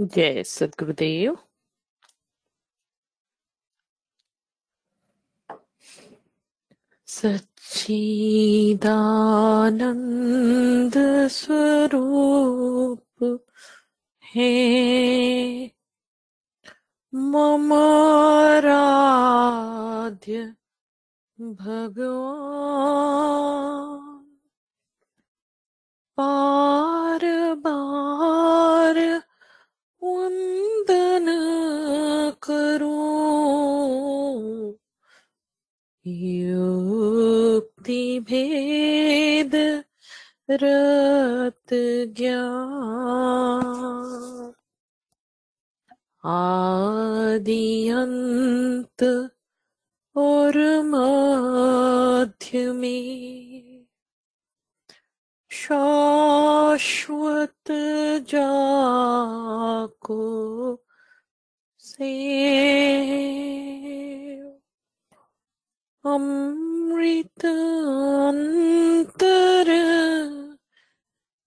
जय सदगुरुदेव सच्चिदानंद स्वरूप है। मम आराध्य भगवान। बार बार वंदन करूँ। युक्ति भेद रत ज्ञान। आदि अंत और मध्य में शाश्वत जाको से अमृत अंतर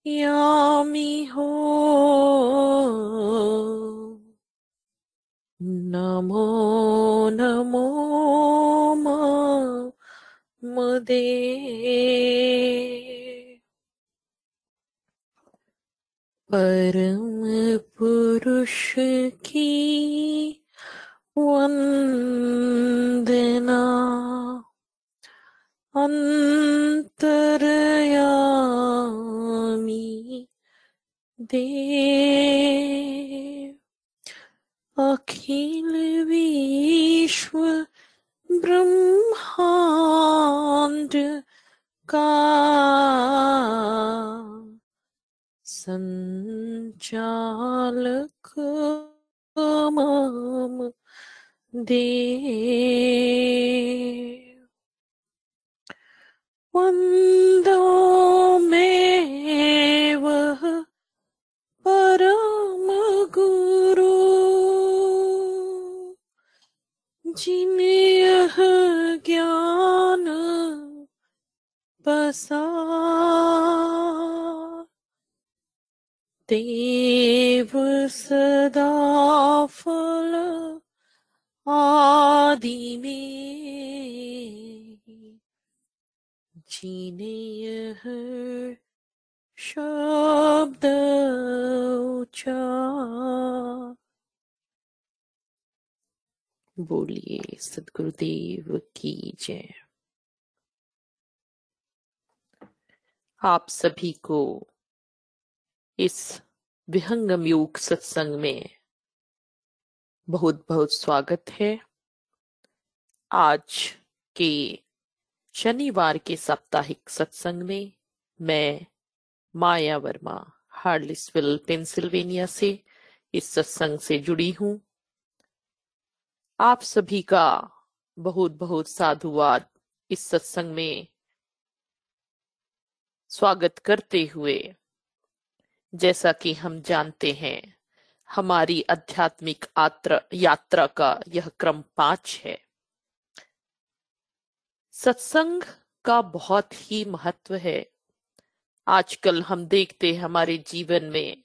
यामी हो। नमो नमो मदे परम पुरुष की वंदना। अंतरयामी देव। अखिल विश्व ब्रह्मांड का संचालक मम देव। वंदो में वह परम गुरु। जिन यह ज्ञान बसा देव सदा फल आदि में जीने शब्द बोलिए सदगुरुदेव की जय। आप सभी को इस विहंगम योग सत्संग में बहुत बहुत स्वागत है। आज के शनिवार के साप्ताहिक सत्संग में मैं माया वर्मा, हार्लिसविल, पेंसिल्वेनिया से इस सत्संग से जुड़ी हूँ। आप सभी का बहुत बहुत साधुवाद इस सत्संग में स्वागत करते हुए जैसा कि हम जानते हैं, हमारी आध्यात्मिक यात्रा का यह क्रम पाँच है। सत्संग का बहुत ही महत्व है। आजकल हम देखते हैं हमारे जीवन में,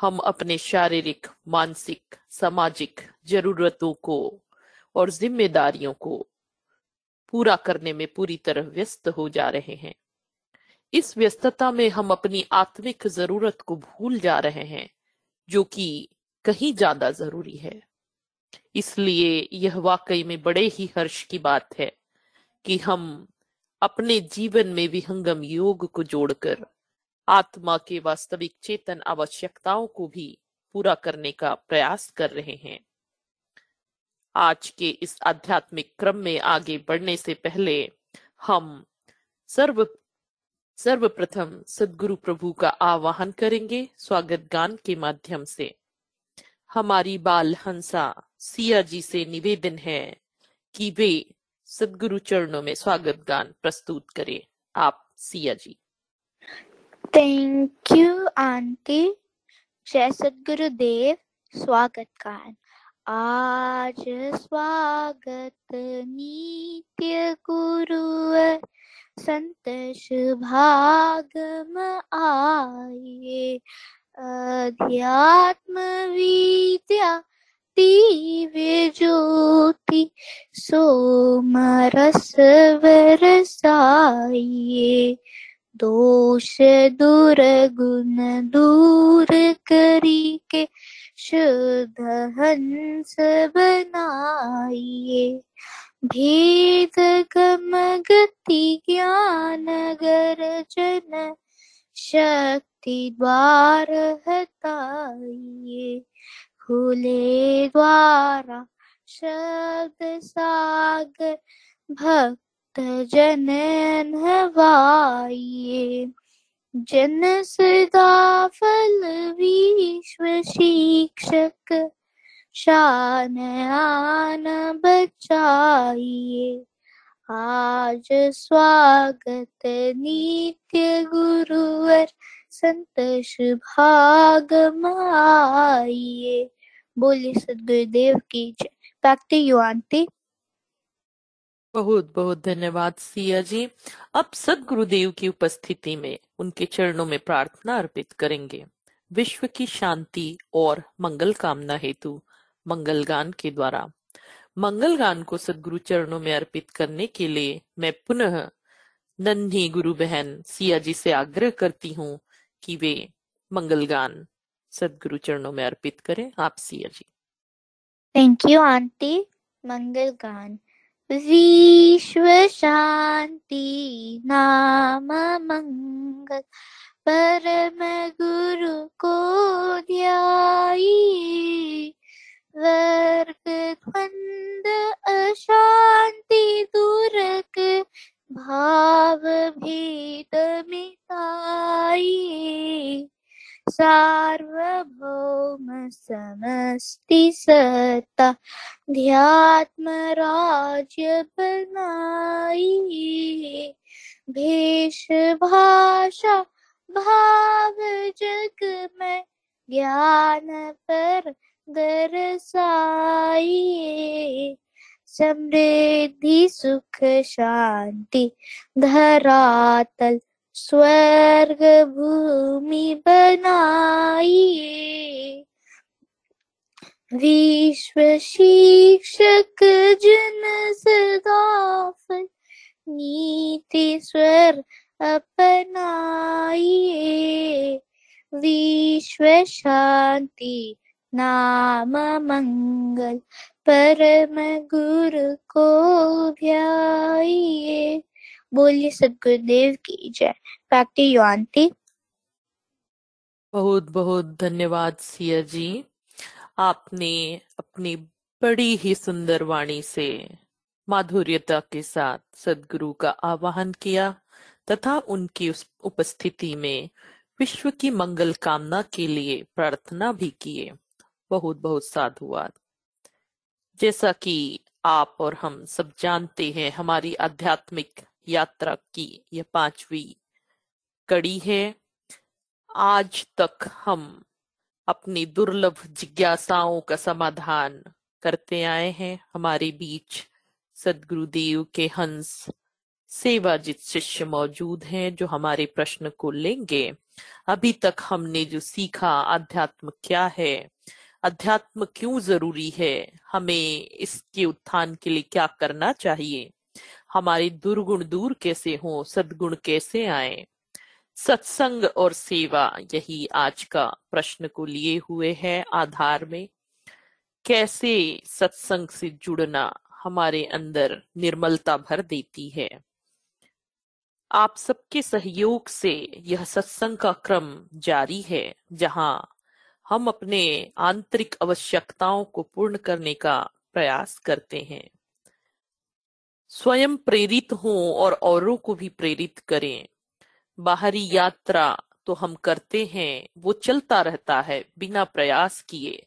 हम अपने शारीरिक, मानसिक, सामाजिक जरूरतों को और जिम्मेदारियों को पूरा करने में पूरी तरह व्यस्त हो जा रहे हैं। इस व्यस्तता में हम अपनी आत्मिक ज़रूरत को भूल जा रहे हैं, जो कि कहीं ज़्यादा ज़रूरी है। इसलिए यह वाकई में बड़े ही हर्ष की बात है कि हम अपने जीवन में विहंगम योग को जोड़कर, आत्मा के वास्तविक चेतन आवश्यकताओं को भी पूरा करने का प्रयास कर रहे हैं। आज के इस आध्यात्मिक क्रम में आगे बढ़ने से पहले हम सर्व सर्वप्रथम सदगुरु प्रभु का आवाहन करेंगे स्वागत गान के माध्यम से। हमारी बाल हंसा सिया जी से निवेदन है कि वे सदगुरु चरणों में स्वागत गान प्रस्तुत करें। आप Siya ji. Thank you aunty जय सदगुरुदेव, स्वागत गान। आज स्वागत नित्य गुरु संत शुभागम आए अध्यात्म विद्या दिव्य ज्योति सोमरस बरसाइए। दोष दुर्गुण दूर करी के शुद्ध हंस बनाइए। भेद द्वार हटाइए खुले द्वारा शब्द सागर, भक्त जन हवाइए जन सदा फल विश्व शिक्षक, शान आन बचाइए। आज स्वागत नित्य गुरुवर संत शुभागम आइए बोलिए सदगुरुदेव की जय। बैक टू बहुत बहुत धन्यवाद, सिया जी। अब सदगुरुदेव की उपस्थिति में उनके चरणों में प्रार्थना अर्पित करेंगे। विश्व की शांति और मंगल कामना हेतु मंगल गान के द्वारा। मंगल गान को सदगुरु चरणों में अर्पित करने के लिए मैं पुनः नन्ही गुरु बहन सिया जी से आग्रह करती हूँ कि वे मंगल गान सदगुरु चरणों में अर्पित करें। आप Siya ji. Thank you aunty मंगल गान। विश्व शांति नाम मंगल। परम गुरु को ध्याई वर्ग द्वंद अशांति दूरक। भाव भीत मिटाई सार्वभौम समष्टि सत्ता, ध्यात्म राज्य बनाई। भेष भाषा, भाव जग में ज्ञान पर दरसाई समृद्धि, सुख, शांति, धरातल, स्वर्ग, भूमि बनाई विश्व शिक्षक जन सदाफल नीति, स्वर अपनाइए। विश्व शांति, नाम, मंगल परम गुरु को ध्याइए बोलिए, सदगुरुदेव की जय। बैक टू यू आंटी बहुत बहुत धन्यवाद, सिया जी। आपने अपनी बड़ी ही सुंदर वाणी से माधुर्यता के साथ सदगुरु का आवाहन किया, तथा उनकी उस उपस्थिति में विश्व की मंगल कामना के लिए प्रार्थना भी किए। बहुत बहुत साधुवाद। जैसा कि आप और हम सब जानते हैं, हमारी आध्यात्मिक यात्रा की यह पांचवी कड़ी है। आज तक हम अपनी दुर्लभ जिज्ञासाओं का समाधान करते आए हैं। हमारे बीच सदगुरुदेव के हंस सेवाजित शिष्य मौजूद हैं, जो हमारे प्रश्न को लेंगे। अभी तक हमने जो सीखा अध्यात्म क्या है अध्यात्म क्यों ज़रूरी है? हमें इसके उत्थान के लिए क्या करना चाहिए? हमारे दुर्गुण दूर कैसे हो? सदगुण कैसे आए? सत्संग और सेवा यही आज का प्रश्न को लिए हुए है आधार में। कैसे सत्संग से जुड़ना हमारे अंदर निर्मलता भर देती है? आप सबके सहयोग से यह सत्संग का क्रम जारी है, जहाँ हम अपने आंतरिक आवश्यकताओं को पूर्ण करने का प्रयास करते हैं। स्वयं प्रेरित हों और औरों को भी प्रेरित करें। बाहरी यात्रा तो हम करते हैं, वो चलता रहता है बिना प्रयास किए।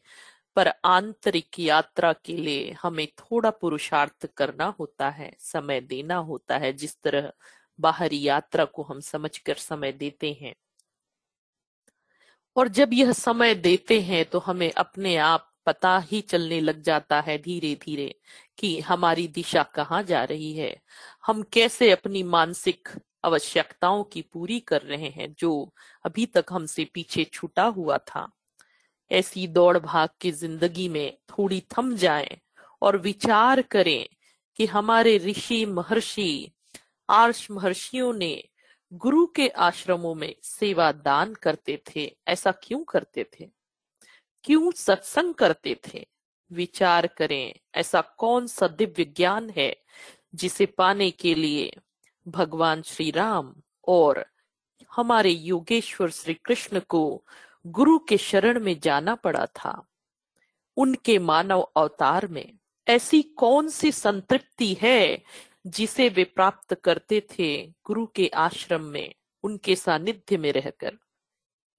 पर आंतरिक यात्रा के लिए हमें थोड़ा पुरुषार्थ करना होता है, समय देना होता है, जिस तरह बाहरी यात्रा को हम समझकर समय देते हैं। और जब यह समय देते हैं तो हमें अपने आप पता ही चलने लग जाता है धीरे धीरे कि हमारी दिशा कहाँ जा रही है। हम कैसे अपनी मानसिक आवश्यकताओं की पूरी कर रहे हैं जो अभी तक हमसे पीछे छूटा हुआ था। ऐसी दौड़ भाग की ज़िंदगी में थोड़ी थम जाएँ और विचार करें कि हमारे ऋषि महर्षि, आर्ष महर्षियों ने गुरु के आश्रमों में सेवा दान करते थे। ऐसा क्यों करते थे? क्यों सत्संग करते थे? विचार करें, ऐसा कौन सा दिव्य ज्ञान है जिसे पाने के लिए भगवान श्री राम और हमारे योगेश्वर श्री कृष्ण को गुरु के शरण में जाना पड़ा था। उनके मानव अवतार में ऐसी कौन सी संतृप्ति है जिसे वे प्राप्त करते थे गुरु के आश्रम में, उनके सानिध्य में रहकर।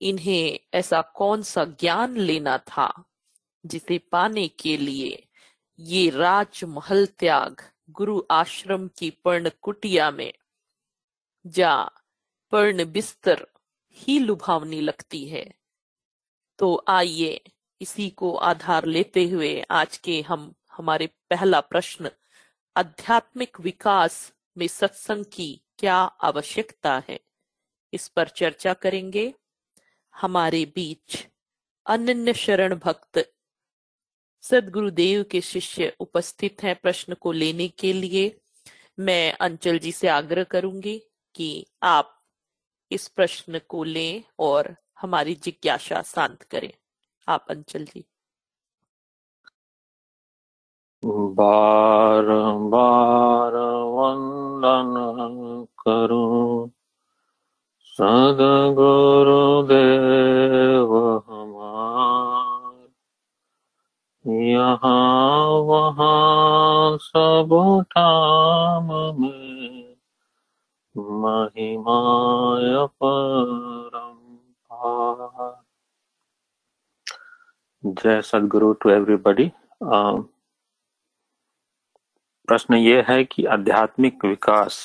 इन्हें ऐसा कौन सा ज्ञान लेना था जिसे पाने के लिए ये राजमहल त्याग गुरु आश्रम की पर्ण कुटिया में, जा पर्ण बिस्तर ही लुभावनी लगती है। तो आइए इसी को आधार लेते हुए आज के हम, हमारे पहला प्रश्न आध्यात्मिक विकास में सत्संग की क्या आवश्यकता है? इस पर चर्चा करेंगे हमारे बीच अनन्य शरण भक्त। सदगुरुदेव के शिष्य उपस्थित हैं प्रश्न को लेने के लिए। मैं अंचल जी से आग्रह करूँगी कि आप इस प्रश्न को लें और हमारी जिज्ञासा शांत करें। आप अंचल जी। बार बार वंदन करूँ। सदगुरुदेव यहाँ वहाँ सब ठाम में महिमाय परम जय सदगुरु टू एवरीबॉडी प्रश्न ये है कि आध्यात्मिक विकास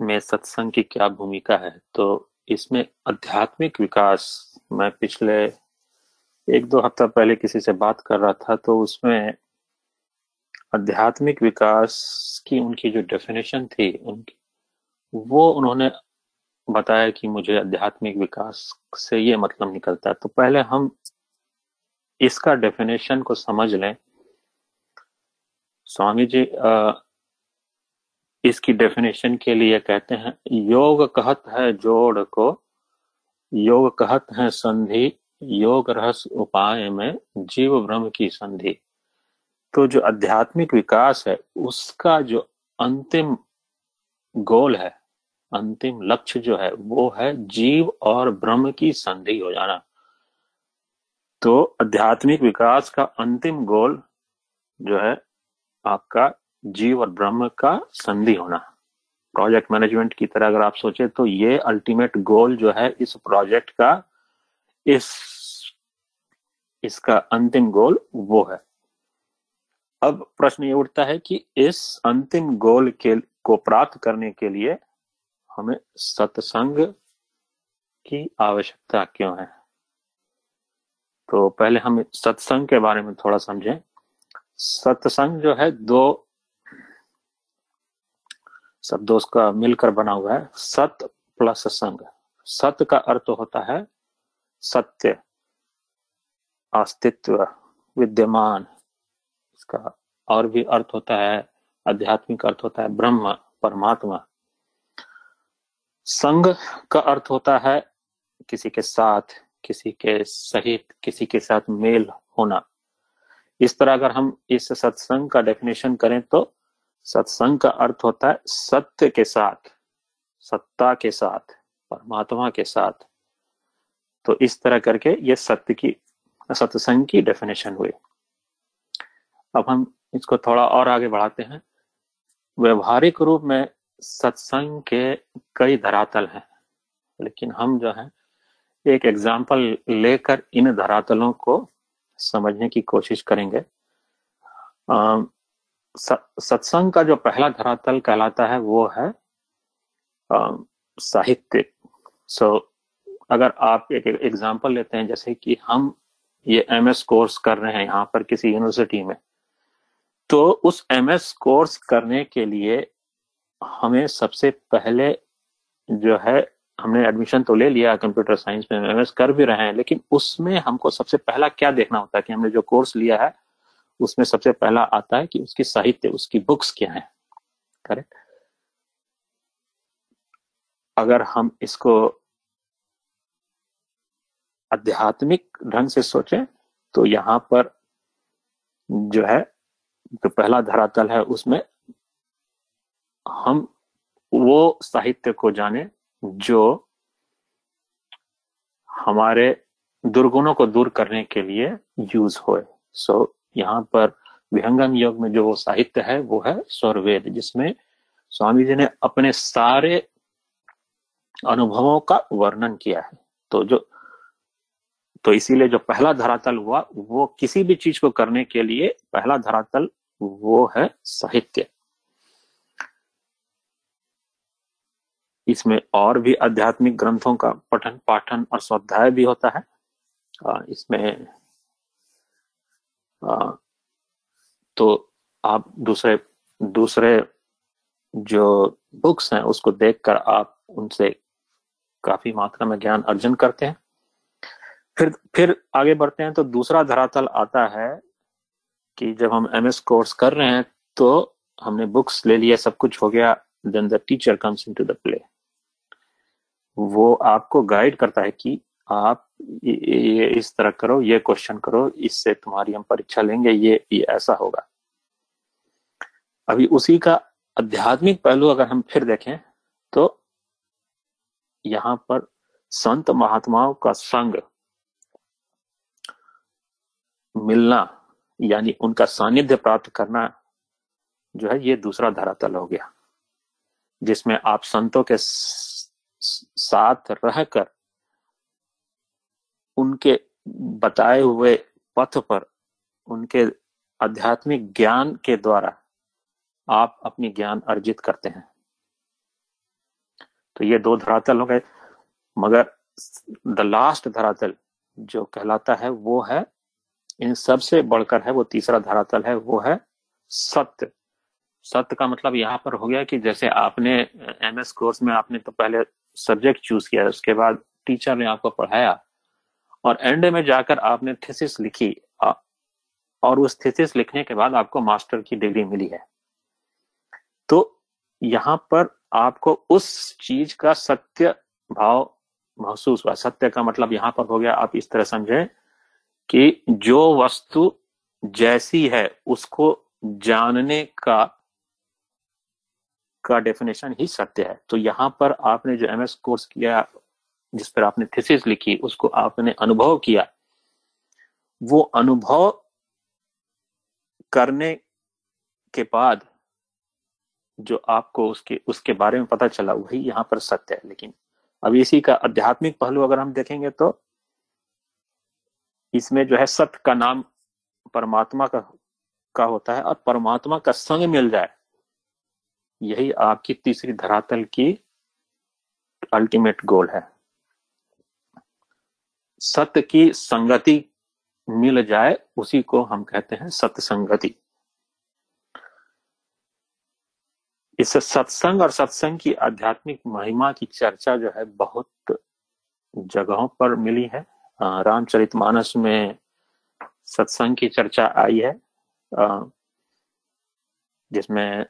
में सत्संग की क्या भूमिका है? तो इसमें आध्यात्मिक विकास, मैं पिछले एक दो हफ़्ता पहले किसी से बात कर रहा था तो उसमें आध्यात्मिक विकास की उनकी जो डेफिनेशन थी, उनकी, वो उन्होंने बताया कि मुझे आध्यात्मिक विकास से ये मतलब निकलता है। तो पहले हम इसका डेफिनेशन को समझ लें। स्वामी जी इसकी डेफिनेशन के लिए कहते हैं, योग कहत है जोड़ को, योग कहत है संधि, योग रहस्य उपाय में जीव ब्रह्म की संधि। तो जो आध्यात्मिक विकास है, उसका जो अंतिम गोल है, अंतिम लक्ष्य जो है, वो है जीव और ब्रह्म की संधि हो जाना। तो आध्यात्मिक विकास का अंतिम गोल जो है आपका जीव और ब्रह्म का संधि होना। प्रोजेक्ट मैनेजमेंट की तरह अगर आप सोचे तो ये अल्टीमेट गोल जो है इस प्रोजेक्ट का, इस, इसका अंतिम गोल वो है। अब प्रश्न ये उठता है कि इस अंतिम गोल के, को प्राप्त करने के लिए हमें सत्संग की आवश्यकता क्यों है? तो पहले हम सत्संग के बारे में थोड़ा समझें। सत्संग जो है, दो शब्दों का मिलकर बना हुआ है। सत प्लस संग। सत का अर्थ होता है सत्य, अस्तित्व, विद्यमान। इसका और भी अर्थ होता है, आध्यात्मिक अर्थ होता है, ब्रह्म, परमात्मा। संग का अर्थ होता है किसी के साथ, किसी के सहित, किसी के साथ मेल होना। इस तरह अगर हम इस सत्संग का डेफिनेशन करें तो सत्संग का अर्थ होता है सत्य के साथ, सत्ता के साथ, परमात्मा के साथ। तो इस तरह करके ये सत्य की, सत्संग की डेफिनेशन हुई। अब हम इसको थोड़ा और आगे बढ़ाते हैं। व्यवहारिक रूप में सत्संग के कई धरातल हैं, लेकिन हम जो है, एक एग्ज़ाम्पल लेकर इन धरातलों को समझने की कोशिश करेंगे। सत्संग का जो पहला धरातल कहलाता है वो है साहित्य। सो so, अगर आप एक एग्ज़ाम्पल लेते हैं जैसे कि हम ये एमएस कोर्स कर रहे हैं यहाँ पर किसी यूनिवर्सिटी में तो उस एमएस कोर्स करने के लिए हमें सबसे पहले जो है हमने एडमिशन तो ले लिया कंप्यूटर साइंस में एमएस कर भी रहे हैं, लेकिन उसमें हमको सबसे पहला क्या देखना होता है कि हमने जो कोर्स लिया है, उसमें सबसे पहला आता है कि उसकी साहित्य, उसकी बुक्स क्या है। करेक्ट अगर हम इसको आध्यात्मिक ढंग से सोचें तो यहाँ पर जो है, जो पहला धरातल है, उसमें हम वो साहित्य को जाने जो हमारे दुर्गुणों को दूर करने के लिए यूज़ होए। सो so, यहाँ पर विहंगम योग में जो साहित्य है वो है स्वरवेद जिसमें स्वामी जी ने अपने सारे अनुभवों का वर्णन किया है। तो जो तो इसीलिए जो पहला धरातल हुआ वो किसी भी चीज़ को करने के लिए पहला धरातल वो है साहित्य। इसमें और भी आध्यात्मिक ग्रंथों का पठन पाठन और स्वाध्याय भी होता है। इसमें तो आप दूसरे दूसरे जो बुक्स हैं, उसको देखकर आप उनसे काफ़ी मात्रा में ज्ञान अर्जन करते हैं। फिर फिर आगे बढ़ते हैं तो दूसरा धरातल आता है कि जब हम एमएस कोर्स कर रहे हैं तो हमने बुक्स ले लिया सब कुछ हो गया then the teacher comes into the play वो आपको गाइड करता है कि आप ये इस तरह करो, ये क्वेश्चन करो, इससे तुम्हारी हम परीक्षा लेंगे, ये ये ऐसा होगा। अभी उसी का आध्यात्मिक पहलू अगर हम फिर देखें तो यहाँ पर संत महात्माओं का संग मिलना, यानी उनका सानिध्य प्राप्त करना जो है, ये दूसरा धरातल हो गया, जिसमें आप संतों के साथ रहकर उनके बताए हुए पथ पर, उनके आध्यात्मिक ज्ञान के द्वारा आप अपनी ज्ञान अर्जित करते हैं। तो ये दो धरातल हो गए, मगर द लास्ट धरातल जो कहलाता है वो है, इन सबसे बढ़कर है वो तीसरा धरातल है, वो है सत्य। सत्य का मतलब यहाँ पर हो गया कि जैसे आपने एमएस कोर्स में आपने तो पहले सब्जेक्ट चूज़ किया, उसके बाद टीचर ने आपको पढ़ाया और एंड में जाकर आपने थीसिस लिखी और उस थीसिस लिखने के बाद आपको मास्टर की डिग्री मिली है। तो यहाँ पर आपको उस चीज़ का सत्य भाव महसूस हुआ। सत्य का मतलब यहाँ पर हो गया, आप इस तरह समझे कि जो वस्तु जैसी है, उसको जानने का का डेफिनेशन ही सत्य है। तो यहाँ पर आपने जो एमएस कोर्स किया, जिस पर आपने थीसिस लिखी, उसको आपने अनुभव किया। वो अनुभव करने के बाद जो आपको उसके उसके बारे में पता चला, वही यहाँ पर सत्य है। लेकिन अब इसी का आध्यात्मिक पहलू अगर हम देखेंगे तो इसमें जो है सत्य का नाम परमात्मा का का होता है और परमात्मा का संग मिल जाए। यही आपकी तीसरी धरातल की अल्टीमेट गोल है। सत्य की संगति मिल जाए, उसी को हम कहते हैं सत्य संगति इस सत्संग और सत्संग की आध्यात्मिक महिमा की चर्चा जो है, बहुत जगहों पर मिली है। रामचरितमानस में सत्संग की चर्चा आई है। जिसमें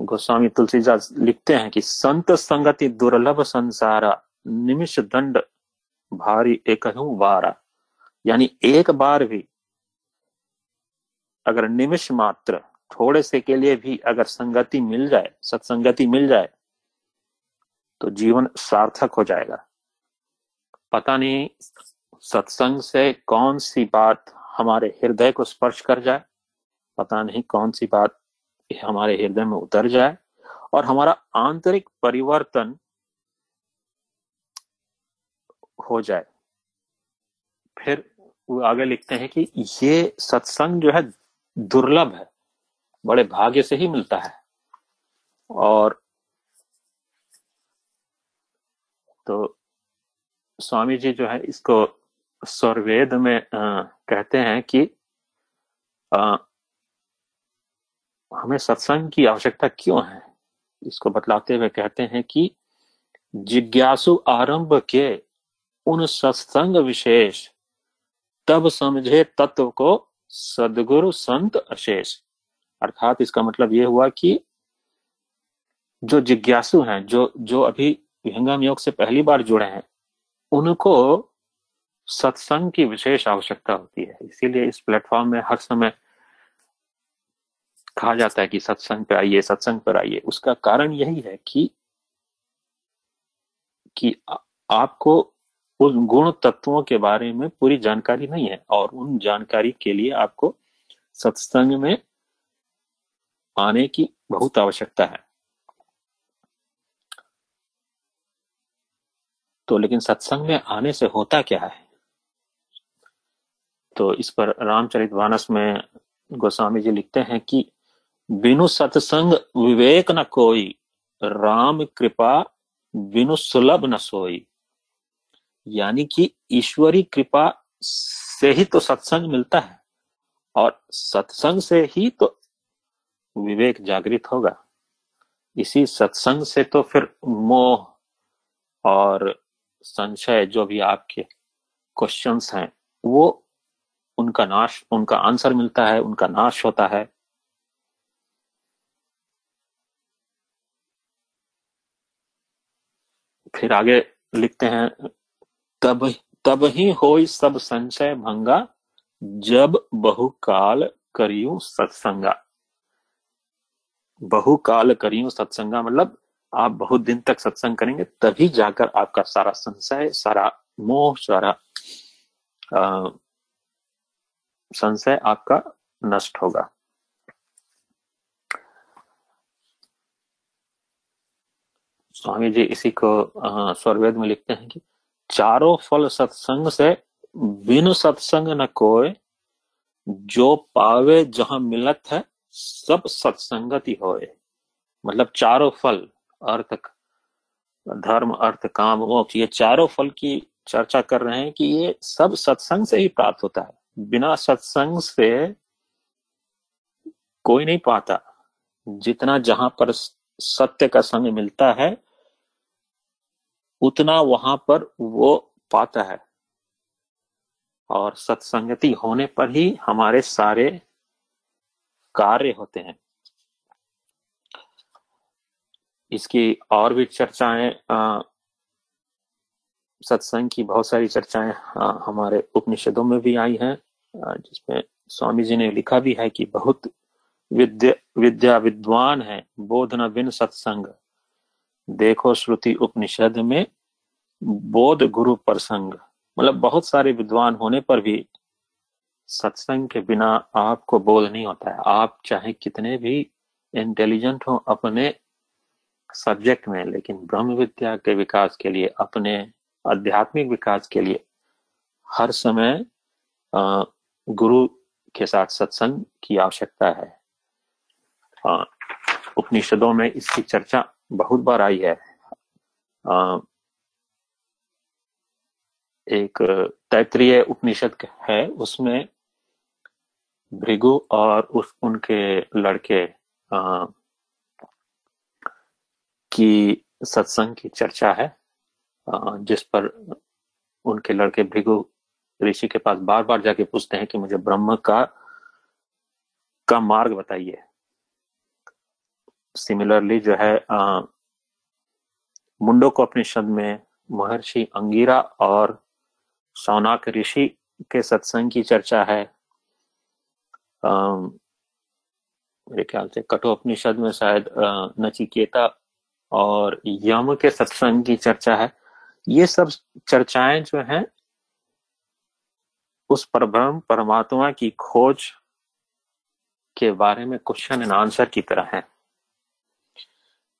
गोस्वामी तुलसीदास लिखते हैं कि संत संगति दुर्लभ संसारा, निमिष दंड भारी एक वारा। यानी एक बार भी अगर निमिष मात्र, थोड़े से के लिए भी अगर संगति मिल जाए, सत्संगति मिल जाए तो जीवन सार्थक हो जाएगा। पता नहीं सत्संग से कौन सी बात हमारे हृदय को स्पर्श कर जाए, पता नहीं कौन सी बात हमारे हृदय में उतर जाए और हमारा आंतरिक परिवर्तन हो जाए। फिर वो आगे लिखते हैं कि ये सत्संग जो है दुर्लभ है बड़े भाग्य से ही मिलता है। और तो स्वामी जी जो है इसको स्वर्वेद में आ, कहते हैं कि आ, हमें सत्संग की आवश्यकता क्यों है? इसको बतलाते हुए कहते हैं कि जिज्ञासु आरंभ के उन सत्संग विशेष, तब समझे तत्व को सदगुरु संत अशेष। अर्थात इसका मतलब ये हुआ कि जो जिज्ञासु हैं, जो जो अभी विहंगम योग से पहली बार जुड़े हैं, उनको सत्संग की विशेष आवश्यकता होती है। इसीलिए इस प्लेटफॉर्म में हर समय कहा जाता है कि सत्संग पर आइए, सत्संग पर आइए। उसका कारण यही है कि कि आपको उस गुण तत्वों के बारे में पूरी जानकारी नहीं है और उन जानकारी के लिए आपको सत्संग में आने की बहुत आवश्यकता है। तो लेकिन सत्संग में आने से होता क्या है? तो इस पर रामचरित मानस में गोस्वामी जी लिखते हैं कि बिनु सत्संग विवेक न कोई, राम कृपा बिनु सुलभ न सोई। यानी कि ईश्वरी कृपा से ही तो सत्संग मिलता है, और सत्संग से ही तो विवेक जागृत होगा। इसी सत्संग से तो फिर मोह और संशय, जो भी आपके क्वेश्चंस हैं, वो उनका नाश, उनका आंसर मिलता है, उनका नाश होता है। फिर आगे लिखते हैं, तब तब ही हो सब संशय भंगा, जब बहुकाल करियो सत्संगा। बहुकाल करियो सत्संगा मतलब आप बहुत दिन तक सत्संग करेंगे, तभी जाकर आपका सारा संशय, सारा मोह, सारा संशय आपका नष्ट होगा। स्वामी जी इसी को स्वरवेद में लिखते हैं कि चारों फल सत्संग से बिन सत्संग न कोय जो पावे जहाँ मिलत है, सब सत्संगति होए। मतलब चारों फल, अर्थ धर्म, अर्थ, काम मोक्ष ये चारों फल की चर्चा कर रहे हैं कि ये सब सत्संग से ही प्राप्त होता है। बिना सत्संग से कोई नहीं पाता। जितना जहाँ पर सत्य का संग मिलता है उतना वहाँ पर वो पाता है। और सत्संगति होने पर ही हमारे सारे कार्य होते हैं। इसकी और भी चर्चाएँ सत्संग की बहुत सारी चर्चाएँ हमारे उपनिषदों में भी आई हैं जिसमें स्वामी जी ने लिखा भी है कि बहुत विद्या विद्या विद्वान है, बोध न बिन सत्संग। देखो श्रुति उपनिषद में बोध गुरु प्रसंग मतलब बहुत सारे विद्वान होने पर भी सत्संग के बिना आपको बोध नहीं होता है। आप चाहे कितने भी इंटेलिजेंट हो, अपने सब्जेक्ट में, लेकिन ब्रह्म विद्या के विकास के लिए, अपने आध्यात्मिक विकास के लिए हर समय गुरु के साथ सत्संग की आवश्यकता है। उपनिषदों में इसकी चर्चा बहुत बार आई है। एक तैतरीय उपनिषद है उसमें भृगु और उस उनके लड़के आ, की सत्संग की चर्चा है जिस पर उनके लड़के भृगु ऋषि के पास बार बार जाके पूछते हैं कि मुझे ब्रह्म का का मार्ग बताइए। सिमिलरली जो है मुंडो को अपने शब्द में महर्षि अंगीरा और सौनाक ऋषि के सत्संग की चर्चा है। मेरे ख्याल से कठोपनिषद में शायद नचिकेता और यम के सत्संग की चर्चा है। ये सब चर्चाएँ जो हैं, उस परब्रह्म परमात्मा की खोज के बारे में क्वेश्चन एंड आंसर की तरह है।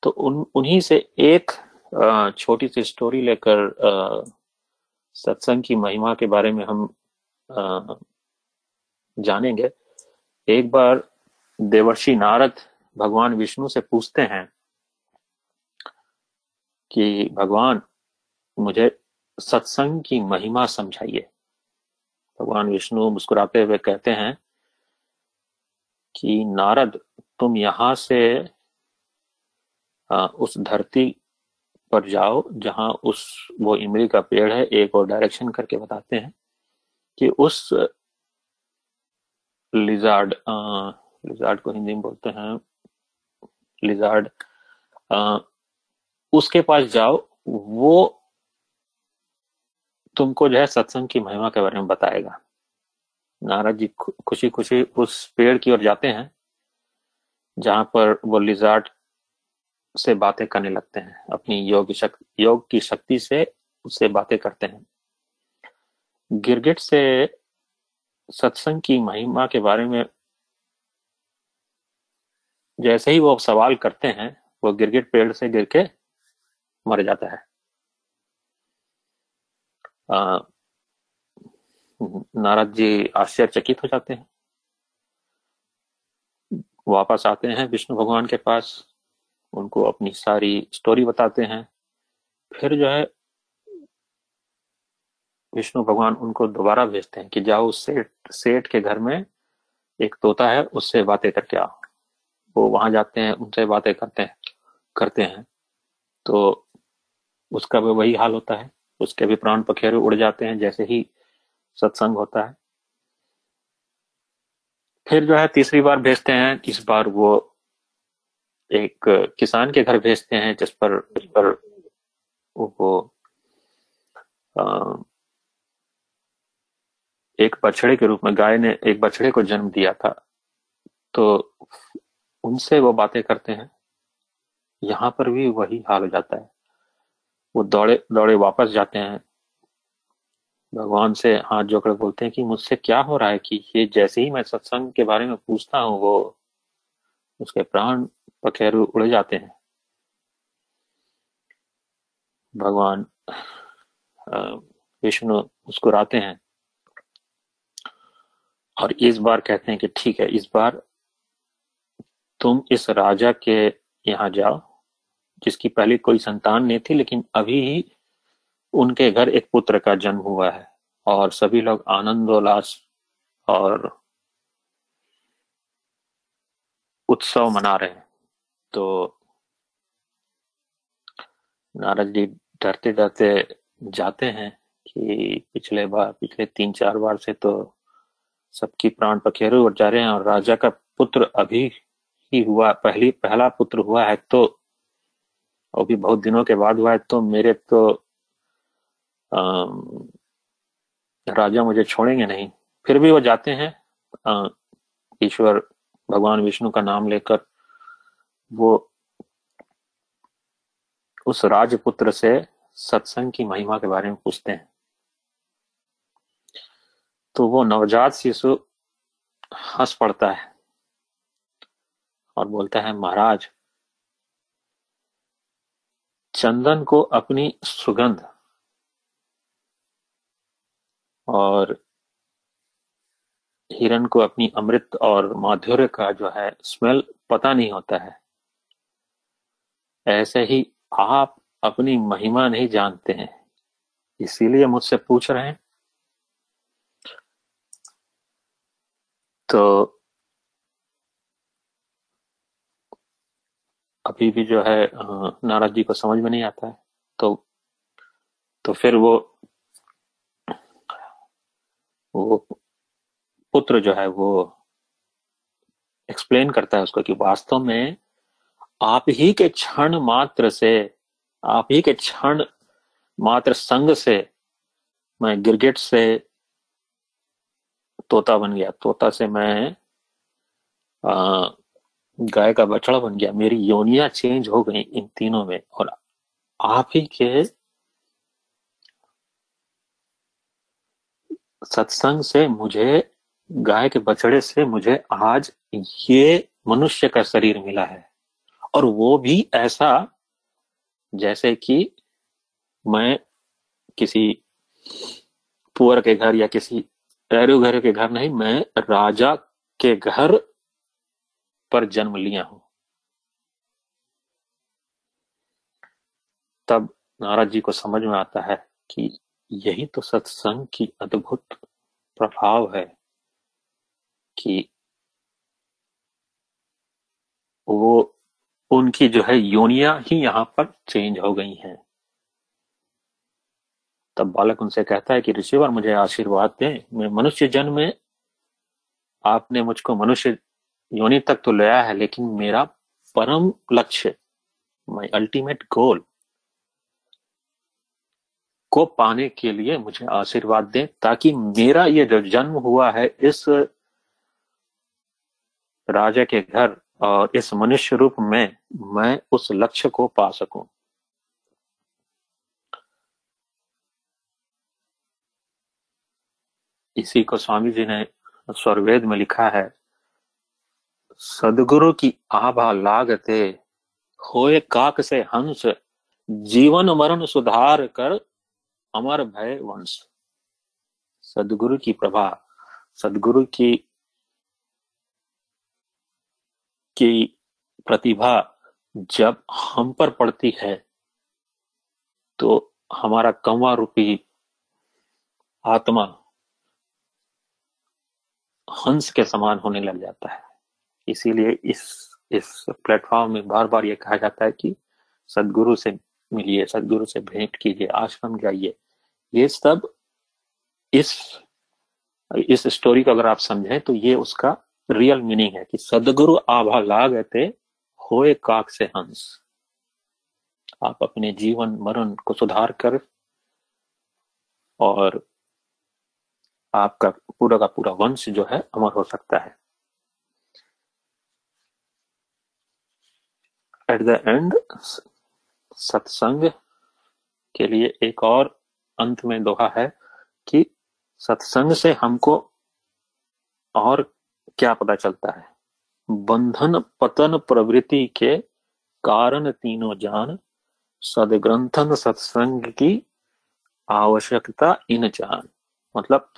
तो उन, उन्हीं से एक छोटी सी स्टोरी लेकर सत्संग की महिमा के बारे में हम जानेंगे। एक बार देवर्षि नारद भगवान विष्णु से पूछते हैं कि, भगवान, मुझे सत्संग की महिमा समझाइए। भगवान विष्णु मुस्कुराते हुए कहते हैं कि, नारद, तुम यहाँ से आ, उस धरती पर जाओ जहाँ उस वो इमली का पेड़ है एक और डायरेक्शन करके बताते हैं कि उस लिजार्ड लिजार्ड को हिंदी में बोलते हैं लिजार्ड आ, उसके पास जाओ वो तुमको जो है सत्संग की महिमा के बारे में बताएगा। नारद जी खुशी खुशी उस पेड़ की ओर जाते हैं जहाँ पर वो लिजार्ड से बातें करने लगते हैं। अपनी योग शक्ति योग की शक्ति से उससे बातें करते हैं। गिरगिट से सत्संग की महिमा के बारे में जैसे ही वो सवाल करते हैं, वो गिरगिट पेड़ से गिर के मर जाता है। नारद जी आश्चर्यचकित हो जाते हैं। वापस आते हैं विष्णु भगवान के पास। उनको अपनी सारी स्टोरी बताते हैं। फिर जो है, विष्णु भगवान उनको दोबारा भेजते हैं कि जाओ सेठ सेठ के घर में एक तोता है, उससे बातें करके आओ। वो वहाँ जाते हैं, उनसे बातें करते हैं करते हैं। तो उसका भी वही हाल होता है। उसके भी प्राण पखेरे उड़ जाते हैं, जैसे ही सत्संग होता है। फिर जो है, तीसरी बार भेजते हैं, इस बार वो एक किसान के घर भेजते हैं जिस पर जिस पर वो एक बछड़े के रूप में, गाय ने एक बछड़े को जन्म दिया था। तो उनसे वो बातें करते हैं। यहाँ पर भी वही हाल हो जाता है। वो दौड़े दौड़े वापस जाते हैं। भगवान से हाथ जोड़कर बोलते हैं कि मुझसे क्या हो रहा है कि ये जैसे ही मैं सत्संग के बारे में पूछता हूँ, वो उसके प्राण पखेरु उड़ जाते हैं। भगवान विष्णु मुस्कुराते हैं। और इस बार कहते हैं कि ठीक है, इस बार तुम इस राजा के यहाँ जाओ, जिसकी पहले कोई संतान नहीं थी, लेकिन अभी ही उनके घर एक पुत्र का जन्म हुआ है। और सभी लोग आनंदोल्लास और उत्सव मना रहे हैं। तो नारद जी डरते डरते जाते हैं कि पिछले बार पिछले तीन चार बार से तो सबकी प्राण पखेरु और जा रहे हैं और राजा का पुत्र अभी ही हुआ पहली पहला पुत्र हुआ है तो अभी बहुत दिनों के बाद हुआ है तो मेरे तो आ, राजा मुझे छोड़ेंगे नहीं। फिर भी वो जाते हैं ईश्वर भगवान विष्णु का नाम लेकर वो उस राजपुत्र से सत्संग की महिमा के बारे में पूछते हैं। तो वो नवजात शिशु हंस पड़ता है और बोलता है, महाराज, चंदन को अपनी सुगंध और हिरण को अपनी अमृत और माधुर्य का जो है, स्मेल पता नहीं होता है। ऐसे ही आप अपनी महिमा नहीं जानते हैं। इसीलिए मुझसे पूछ रहे हैं। तो अभी भी जो है नारद जी को समझ में नहीं आता है। तो तो फिर वो वो पुत्र जो है वो एक्सप्लेन करता है उसको कि वास्तव में आप ही के क्षण मात्र से, आप ही के क्षण मात्र संग से मैं गिरगिट से तोता बन गया। तोता से मैं गाय का बछड़ा बन गया। मेरी योनिया चेंज हो गई इन तीनों में और आप ही के सत्संग से मुझे, गाय के बछड़े से मुझे आज ये मनुष्य का शरीर मिला है। और वो भी ऐसा जैसे कि मैं किसी पुअर के घर या किसी पैरू घर के घर नहीं, मैं राजा के घर पर जन्म लिया हूँ। तब नाराज़ जी को समझ में आता है कि यही तो सत्संग की अद्भुत प्रभाव है कि वो उनकी जो है योनिया ही यहाँ पर चेंज हो गई हैं। तब बालक उनसे कहता है कि, ऋषिवर, मुझे आशीर्वाद दें। मैं मनुष्य जन्म में आपने मुझको मनुष्य योनि तक तो लाया है, लेकिन मेरा परम लक्ष्य माई अल्टीमेट गोल को पाने के लिए मुझे आशीर्वाद दें, ताकि मेरा ये जो जन्म हुआ है इस राजा के घर और इस मनुष्य रूप में मैं उस लक्ष्य को पा सकूँ। इसी को स्वामी जी ने स्वरवेद में लिखा है, सदगुरु की आभा लागते, होए काक से हंस, जीवन मरण सुधार कर अमर भय वंश। सदगुरु की प्रभा, सदगुरु की की प्रतिभा जब हम पर पड़ती है तो हमारा कौवा रूपी आत्मा हंस के समान होने लग जाता है। इसीलिए इस इस प्लेटफॉर्म में बार बार ये कहा जाता है कि सदगुरु से मिलिए, सदगुरु से भेंट कीजिए, आश्रम जाइए। ये सब इस इस स्टोरी को अगर आप समझें तो ये उसका रियल मीनिंग है कि सदगुरु आभा लागते होए काक से हंस। आप अपने जीवन मरण को सुधार कर और आपका पूरा का पूरा वंश जो है, अमर हो सकता है। एट द एंड सत्संग के लिए एक और अंत में दोहा है कि सत्संग से हमको और क्या पता चलता है? बंधन, पतन, प्रवृत्ति के कारण तीनों जान, सदग्रंथन, सत्संग की आवश्यकता, इन जान। मतलब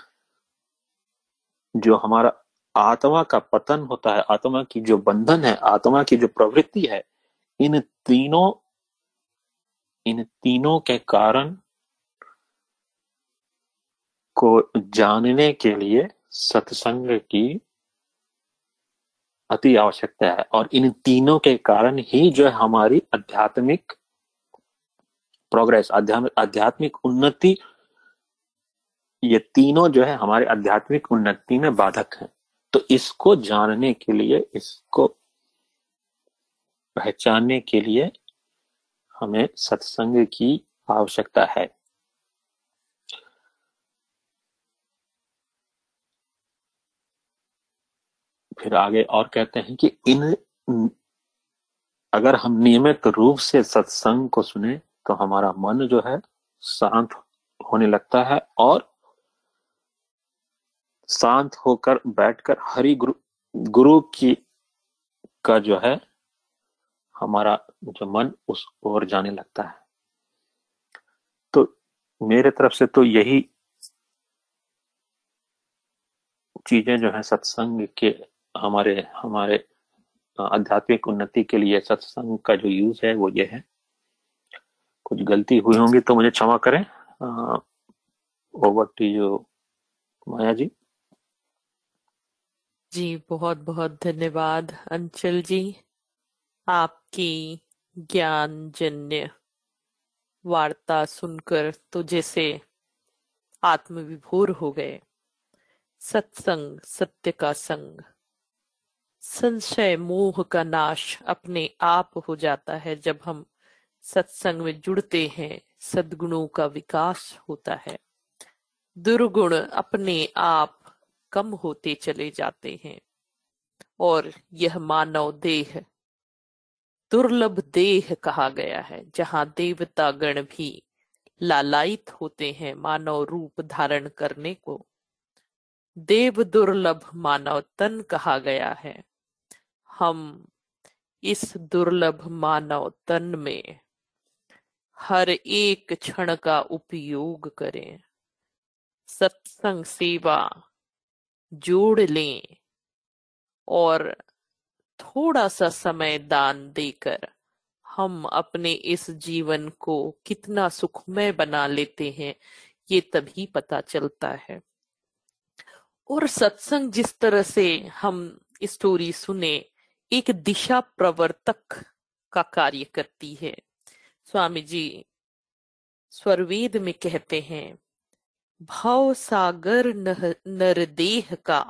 जो हमारा आत्मा का पतन होता है, आत्मा की जो बंधन है, आत्मा की जो प्रवृत्ति है, इन तीनों इन तीनों के कारण को जानने के लिए सत्संग की अति आवश्यकता है। और इन तीनों के कारण ही जो है हमारी आध्यात्मिक प्रोग्रेस आध्यात्मिक उन्नति, ये तीनों जो है हमारे आध्यात्मिक उन्नति में बाधक हैं। तो इसको जानने के लिए, इसको पहचानने के लिए हमें सत्संग की आवश्यकता है। फिर आगे और कहते हैं कि इन, अगर हम नियमित रूप से सत्संग को सुने तो हमारा मन जो है शांत होने लगता है और शांत होकर बैठकर हरि गुरु गुरु की, का जो है, हमारा जो मन उस ओर जाने लगता है। तो मेरे तरफ़ से तो यही चीज़ें जो है सत्संग के हमारे हमारे आध्यात्मिक उन्नति के लिए सत्संग का जो यूज़ है, वो ये है। कुछ गलती हुई होंगी तो मुझे क्षमा करें। Over to you Maya ji. जी, बहुत बहुत धन्यवाद, अंचल जी। आपकी ज्ञान जन्य वार्ता सुनकर तो जैसे आत्मविभोर हो गए। सत्संग, सत्य का संग। संशय, मोह का नाश अपने आप हो जाता है जब हम सत्संग में जुड़ते हैं, सदगुणों का विकास होता है। दुर्गुण अपने आप कम होते चले जाते हैं और यह मानव देह, दुर्लभ देह कहा गया है, जहाँ देवता गण भी लालायित होते हैं मानव रूप धारण करने को। देव दुर्लभ मानव तन कहा गया है। हम इस दुर्लभ मानव तन में हर एक क्षण का उपयोग करें। सत्संग सेवा जोड़ लें और थोड़ा सा समय दान देकर हम अपने इस जीवन को कितना सुखमय बना लेते हैं, ये तभी पता चलता है। और सत्संग जिस तरह से हम स्टोरी सुने एक दिशा प्रवर्तक का कार्य करती है। स्वामी जी स्वरवेद में कहते हैं, भाव सागर नरदेह का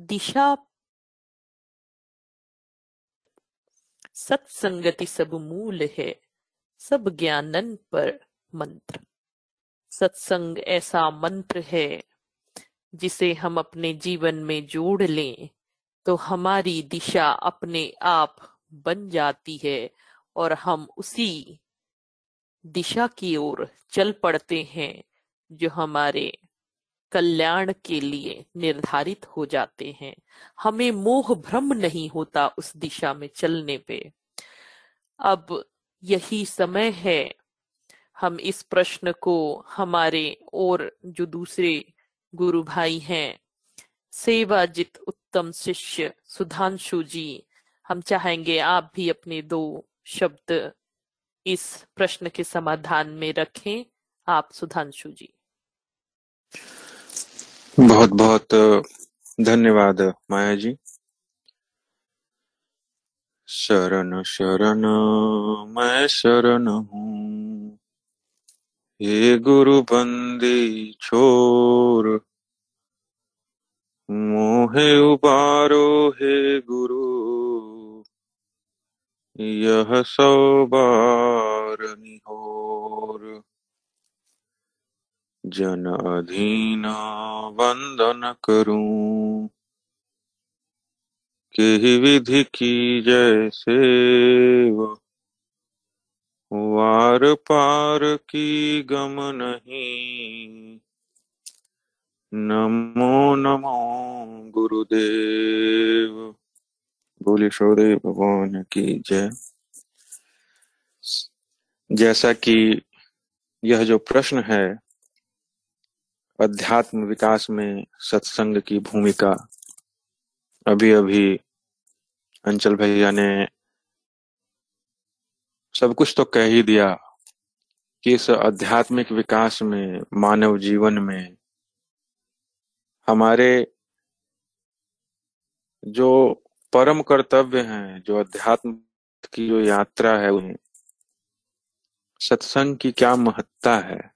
दिशा सत्संगति सब मूल है, सब ज्ञानन पर मंत्र। सत्संग ऐसा मंत्र है जिसे हम अपने जीवन में जोड़ लें। तो हमारी दिशा अपने आप बन जाती है और हम उसी दिशा की ओर चल पड़ते हैं, जो हमारे कल्याण के लिए निर्धारित हो जाते हैं। हमें मोह भ्रम नहीं होता उस दिशा में चलने पे। अब यही समय है, हम इस प्रश्न को हमारे और जो दूसरे गुरु भाई हैं, सेवाजित उत्तम शिष्य सुधांशु जी, हम चाहेंगे आप भी अपने दो शब्द इस प्रश्न के समाधान में रखें। आप सुधांशु जी। बहुत बहुत धन्यवाद माया जी। शरण शरण, मैं शरण हूँ। हे गुरु बंदी, छोर मोहे उबारो हे गुरु, यह सौ बार निहोर। जन अधीन वंदन करूँ के विधि की जैसे वार पार की गम नहीं नमो नमो गुरुदेव। बोले शोदेव भगवान की जय। जैसा कि यह जो प्रश्न है, अध्यात्म विकास में सत्संग की भूमिका अभी अभी अंचल भैया ने सब कुछ तो कह ही दिया कि इस आध्यात्मिक विकास में, मानव जीवन में हमारे जो परम कर्तव्य हैं, जो अध्यात्म की जो यात्रा है उन्हें, सत्संग की क्या महत्ता है?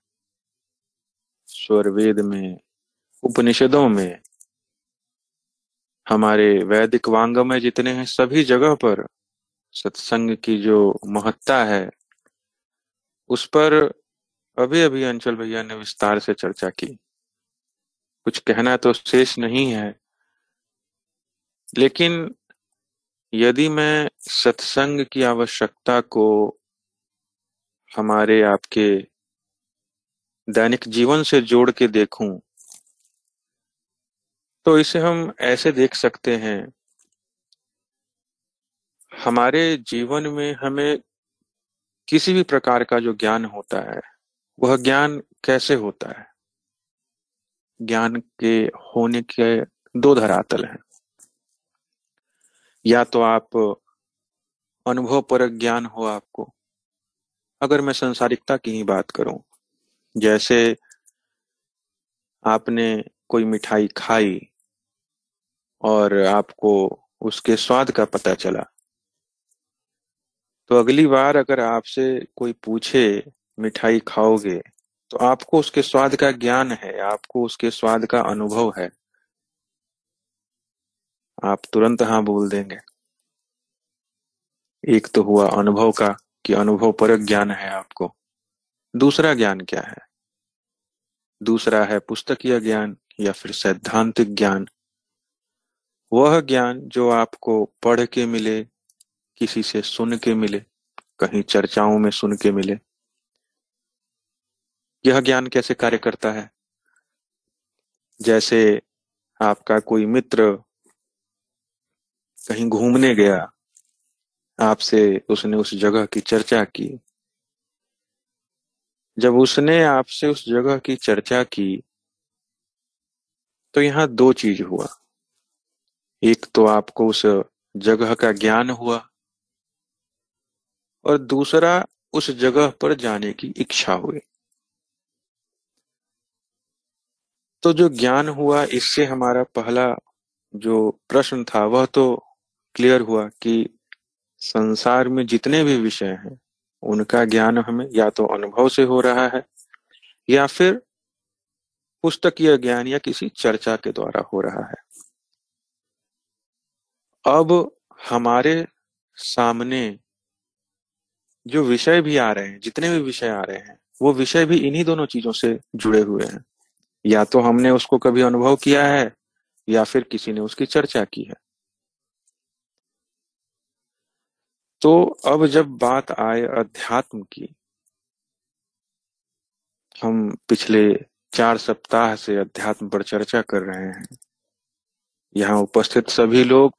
स्वरवेद में, उपनिषदों में, हमारे वैदिक वांग में जितने हैं सभी जगह पर सत्संग की जो महत्ता है, उस पर अभी अभी अंचल भैया ने विस्तार से चर्चा की। कुछ कहना तो शेष नहीं है। लेकिन यदि मैं सत्संग की आवश्यकता को हमारे आपके दैनिक जीवन से जोड़ के देखूँ तो इसे हम ऐसे देख सकते हैं। हमारे जीवन में हमें किसी भी प्रकार का जो ज्ञान होता है, वह ज्ञान कैसे होता है? ज्ञान के होने के दो धरातल हैं। या तो आप अनुभव पर ज्ञान हो आपको। अगर मैं संसारिकता की ही बात करूँ, जैसे आपने कोई मिठाई खाई और आपको उसके स्वाद का पता चला तो अगली बार अगर आपसे कोई पूछे, मिठाई खाओगे? तो आपको उसके स्वाद का ज्ञान है, आपको उसके स्वाद का अनुभव है। आप तुरंत हाँ बोल देंगे। एक तो हुआ अनुभव का कि अनुभव पर ज्ञान है आपको। दूसरा ज्ञान क्या है? दूसरा है पुस्तकीय ज्ञान या फिर सैद्धांतिक ज्ञान। वह ज्ञान जो आपको पढ़ के मिले, किसी से सुन के मिले, कहीं चर्चाओं में सुन के मिले यह ज्ञान कैसे कार्य करता है? जैसे आपका कोई मित्र कहीं घूमने गया, आपसे उसने उस जगह की चर्चा की। जब उसने आपसे उस जगह की चर्चा की तो यहाँ दो चीज़ हुआ। एक तो आपको उस जगह का ज्ञान हुआ, और दूसरा उस जगह पर जाने की इच्छा हुई। तो जो ज्ञान हुआ, इससे हमारा पहला जो प्रश्न था, वह तो क्लियर हुआ कि संसार में जितने भी विषय हैं, उनका ज्ञान हमें या तो अनुभव से हो रहा है, या फिर पुस्तकीय ज्ञान या किसी चर्चा के द्वारा हो रहा है। अब हमारे सामने जो विषय भी आ रहे हैं, जितने भी विषय आ रहे हैं, वो विषय भी इन्हीं दोनों चीज़ों से जुड़े हुए हैं। या तो हमने उसको कभी अनुभव किया है, या फिर किसी ने उसकी चर्चा की है। तो अब जब बात आए अध्यात्म की, हम पिछले चार सप्ताह से अध्यात्म पर चर्चा कर रहे हैं। यहाँ उपस्थित सभी लोग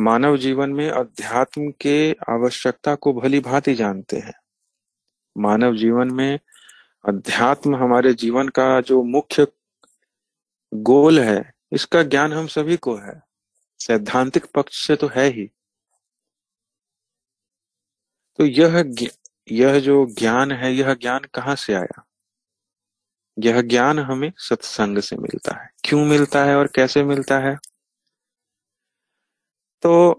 मानव जीवन में अध्यात्म के आवश्यकता को भली भांति जानते हैं। मानव जीवन में अध्यात्म हमारे जीवन का जो मुख्य गोल है, इसका ज्ञान हम सभी को है। सैद्धांतिक पक्ष से तो है ही। तो यह यह जो ज्ञान है, यह ज्ञान कहाँ से आया? यह ज्ञान हमें सत्संग से मिलता है। क्यों मिलता है और कैसे मिलता है? तो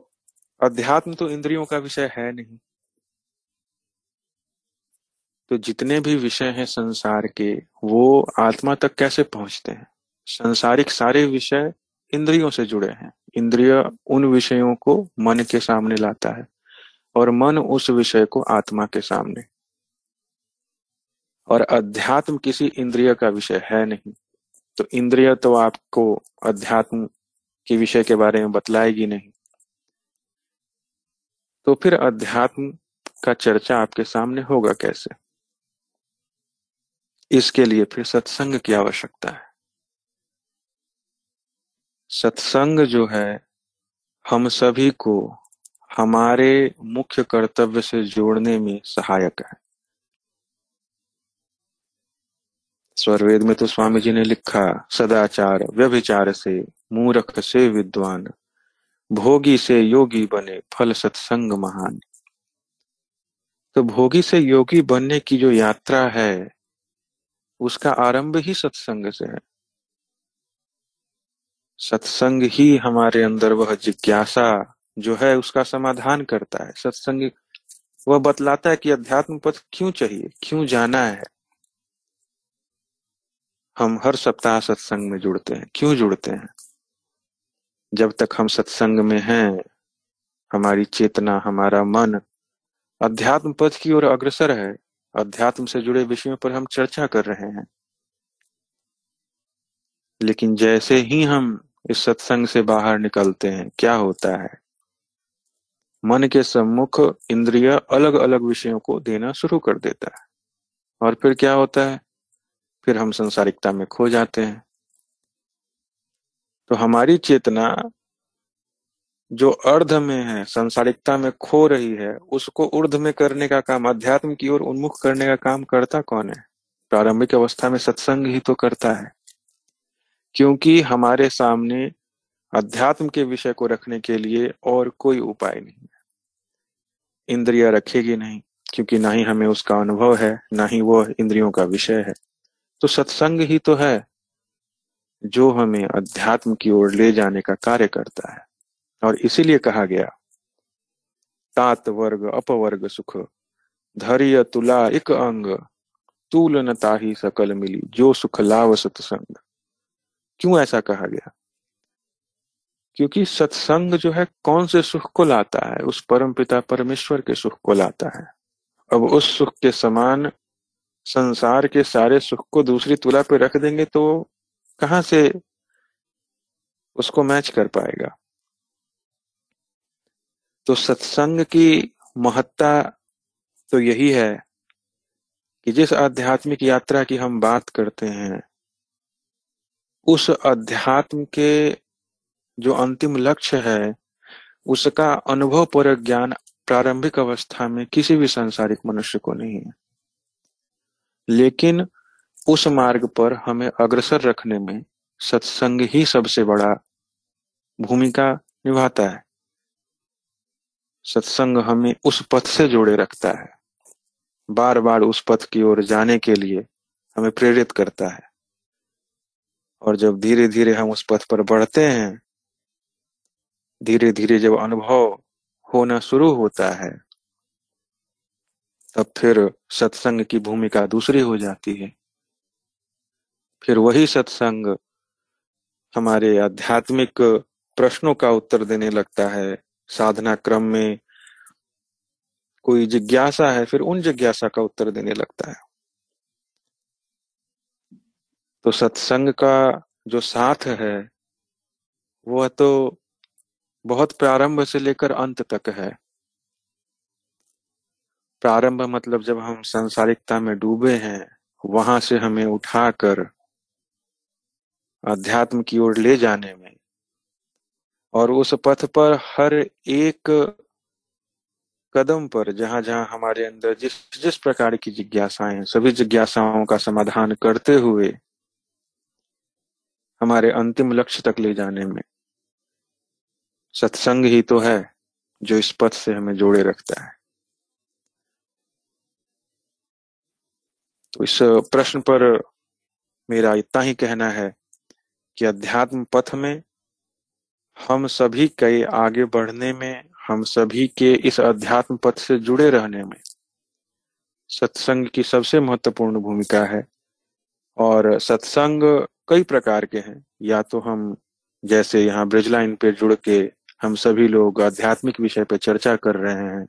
अध्यात्म तो इंद्रियों का विषय है नहीं। तो जितने भी विषय हैं संसार के, वो आत्मा तक कैसे पहुँचते हैं? संसारिक सारे विषय इंद्रियों से जुड़े हैं। इंद्रिय उन विषयों को मन के सामने लाता है और मन उस विषय को आत्मा के सामने। और अध्यात्म किसी इंद्रिय का विषय है नहीं। तो इंद्रिय तो आपको अध्यात्म के विषय के बारे में बतलाएगी नहीं। तो फिर अध्यात्म का चर्चा आपके सामने होगा कैसे? इसके लिए फिर सत्संग की आवश्यकता है। सत्संग जो है, हम सभी को हमारे मुख्य कर्तव्य से जोड़ने में सहायक है। स्वरवेद में तो स्वामी जी ने लिखा, सदाचार व्यभिचार से मूर्ख से विद्वान, भोगी से योगी बने फल सत्संग महान। तो भोगी से योगी बनने की जो यात्रा है उसका आरंभ ही सत्संग से है। सत्संग ही हमारे अंदर वह जिज्ञासा जो है उसका समाधान करता है। सत्संग वह बतलाता है कि अध्यात्म पथ क्यों चाहिए, क्यों जाना है। हम हर सप्ताह सत्संग में जुड़ते हैं। क्यों जुड़ते हैं? जब तक हम सत्संग में हैं, हमारी चेतना, हमारा मन अध्यात्म पथ की ओर अग्रसर है अध्यात्म से जुड़े विषयों पर हम चर्चा कर रहे हैं। लेकिन जैसे ही हम इस सत्संग से बाहर निकलते हैं, क्या होता है? मन के सम्मुख इंद्रिय अलग अलग विषयों को देना शुरू कर देता है। और फिर क्या होता है? फिर हम संसारिकता में खो जाते हैं। तो हमारी चेतना जो अर्ध में है, संसारिकता में खो रही है, उसको ऊर्ध में करने का काम, अध्यात्म की ओर उन्मुख करने का काम करता कौन है? प्रारंभिक अवस्था में सत्संग ही तो करता है। क्योंकि हमारे सामने अध्यात्म के विषय को रखने के लिए और कोई उपाय नहीं है। इंद्रिया रखेगी नहीं, क्योंकि ना ही हमें उसका अनुभव है, ना ही वो इंद्रियों का विषय है। तो सत्संग ही तो है, जो हमें अध्यात्म की ओर ले जाने का कार्य करता है। और इसीलिए कहा गया, तात वर्ग अपवर्ग सुख, धैर्य तुला एक अंग, तूल न ताही सकल मिली, जो सुख लाव सत्संग। क्यों ऐसा कहा गया? क्योंकि सत्संग जो है, कौन से सुख को लाता है? उस परम पिता परमेश्वर के सुख को लाता है। अब उस सुख के समान संसार के सारे सुख को दूसरी तुला पे रख देंगे तो कहाँ से उसको मैच कर पाएगा? तो सत्संग की महत्ता तो यही है कि जिस आध्यात्मिक यात्रा की हम बात करते हैं, उस अध्यात्म के जो अंतिम लक्ष्य है, उसका अनुभव पर ज्ञान प्रारंभिक अवस्था में किसी भी सांसारिक मनुष्य को नहीं है। लेकिन उस मार्ग पर हमें अग्रसर रखने में सत्संग ही सबसे बड़ा भूमिका निभाता है। सत्संग हमें उस पथ से जोड़े रखता है। बार बार उस पथ की ओर जाने के लिए हमें प्रेरित करता है। और जब धीरे धीरे हम उस पथ पर बढ़ते हैं धीरे धीरे जब अनुभव होना शुरू होता है, तब फिर सत्संग की भूमिका दूसरी हो जाती है। फिर वही सत्संग हमारे आध्यात्मिक प्रश्नों का उत्तर देने लगता है। साधना क्रम में कोई जिज्ञासा है, फिर उन जिज्ञासा का उत्तर देने लगता है। तो सत्संग का जो साथ है, वह तो बहुत प्रारंभ से लेकर अंत तक है। प्रारंभ मतलब जब हम संसारिकता में डूबे हैं, वहाँ से हमें उठाकर अध्यात्म की ओर ले जाने में और उस पथ पर हर एक कदम पर, जहाँ जहाँ हमारे अंदर जिस जिस प्रकार की जिज्ञासाएँ सभी जिज्ञासाओं का समाधान करते हुए हमारे अंतिम लक्ष्य तक ले जाने में सत्संग ही तो है जो इस पथ से हमें जोड़े रखता है। तो इस प्रश्न पर मेरा इतना ही कहना है कि अध्यात्म पथ में हम सभी के आगे बढ़ने में, हम सभी के इस अध्यात्म पथ से जुड़े रहने में सत्संग की सबसे महत्वपूर्ण भूमिका है। और सत्संग कई प्रकार के हैं। या तो हम जैसे यहाँ ब्रिजलाइन पे जुड़ के हम सभी लोग आध्यात्मिक विषय पे चर्चा कर रहे हैं,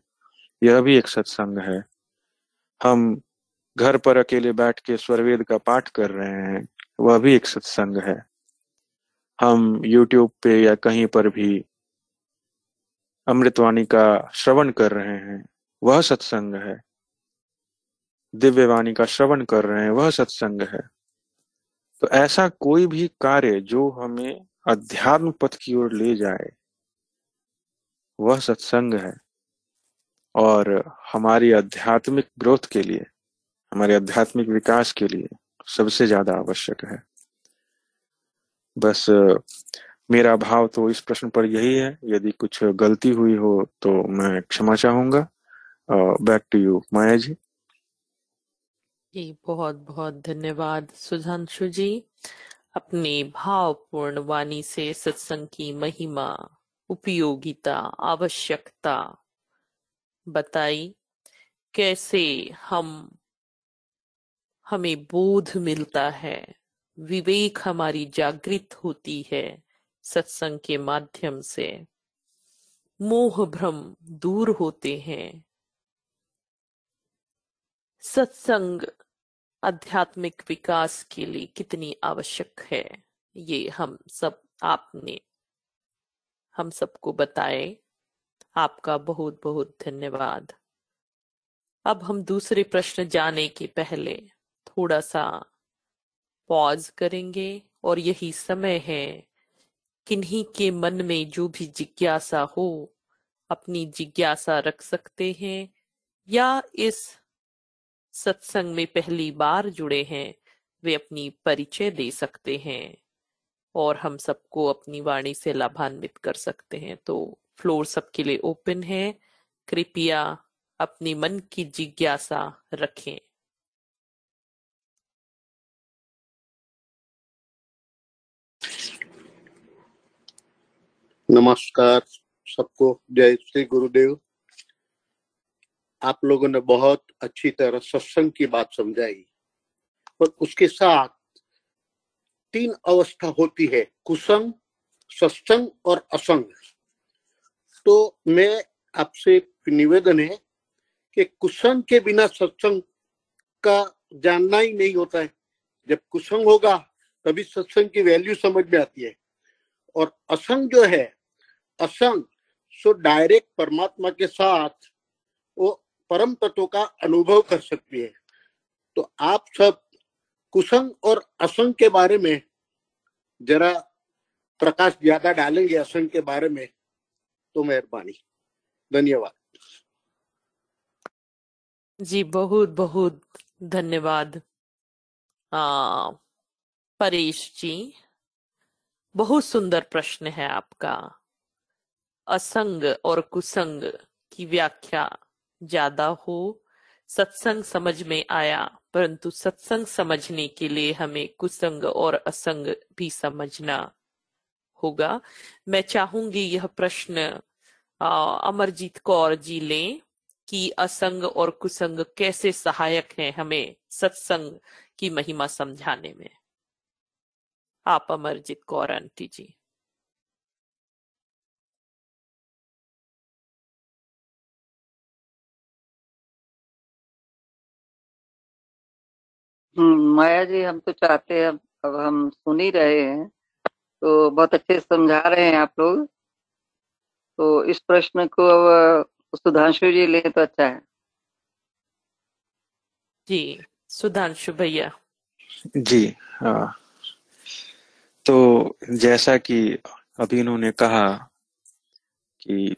यह भी एक सत्संग है। हम घर पर अकेले बैठ के स्वरवेद का पाठ कर रहे हैं, वह भी एक सत्संग है। हम YouTube पे या कहीं पर भी अमृतवाणी का श्रवण कर रहे हैं, वह सत्संग है। दिव्यवाणी का श्रवण कर रहे हैं, वह सत्संग है। तो ऐसा कोई भी कार्य जो हमें अध्यात्म पथ की ओर ले जाए, वह सत्संग है। और हमारी आध्यात्मिक ग्रोथ के लिए, हमारे आध्यात्मिक विकास के लिए सबसे ज़्यादा आवश्यक है। बस मेरा भाव तो इस प्रश्न पर यही है, यदि कुछ गलती हुई हो तो मैं क्षमा चाहूँगा। Back to you Maya ji. जी बहुत बहुत धन्यवाद, सुधांशु जी, अपने भावपूर्ण वाणी से सत्संग की महिमा, उपयोगिता, आवश्यकता बताई। कैसे हम, हमें बोध मिलता है विवेक हमारी जागृत होती है सत्संग के माध्यम से। मोह भ्रम दूर होते हैं। सत्संग आध्यात्मिक विकास के लिए कितनी आवश्यक है, ये हम सब आपने, हम सबको बताए। आपका बहुत बहुत धन्यवाद। अब हम दूसरे प्रश्न जाने के पहले थोड़ा सा पॉज करेंगे और यही समय है। किन्हीं के मन में जो भी जिज्ञासा हो, अपनी जिज्ञासा रख सकते हैं या इस सत्संग में पहली बार जुड़े हैं, वे अपनी परिचय दे सकते हैं और हम सबको अपनी वाणी से लाभान्वित कर सकते हैं। तो फ्लोर सबके लिए ओपन है। कृपया अपनी मन की जिज्ञासा रखें। नमस्कार सबको, जय श्री गुरुदेव। आप लोगों ने बहुत अच्छी तरह सत्संग की बात समझाई और उसके साथ तीन अवस्था होती है, कुसंग, सत्संग और असंग। तो मैं आपसे निवेदन है कि कुसंग के बिना सत्संग का जानना ही नहीं होता है। जब कुसंग होगा, तभी सत्संग की वैल्यू समझ में आती है। और असंग जो है असंग, सो डायरेक्ट परमात्मा के साथ वो परम तत्व का अनुभव कर सकती है। तो आप सब कुसंग और असंग के बारे में जरा प्रकाश ज़्यादा डालेंगे असंग के बारे में तो मेहरबानी। धन्यवाद। जी, बहुत बहुत धन्यवाद। परेश जी, बहुत सुंदर प्रश्न है आपका। असंग और कुसंग की व्याख्या ज़्यादा हो सत्संग समझ में आया, परंतु सत्संग समझने के लिए हमें कुसंग और असंग भी समझना होगा। मैं चाहूँगी यह प्रश्न अमरजीत कौर जी लें कि असंग और कुसंग कैसे सहायक हैं हमें सत्संग की महिमा समझाने में। आप अमरजीत कौर, आंटी जी। माया जी हम तो चाहते हैं अब हम सुन ही रहे हैं तो बहुत अच्छे से समझा रहे हैं आप लोग। तो इस प्रश्न को अब सुधांशु जी ले तो अच्छा है। जी सुधांशु भैया। जी हाँ तो जैसा कि अभी इन्होंने कहा कि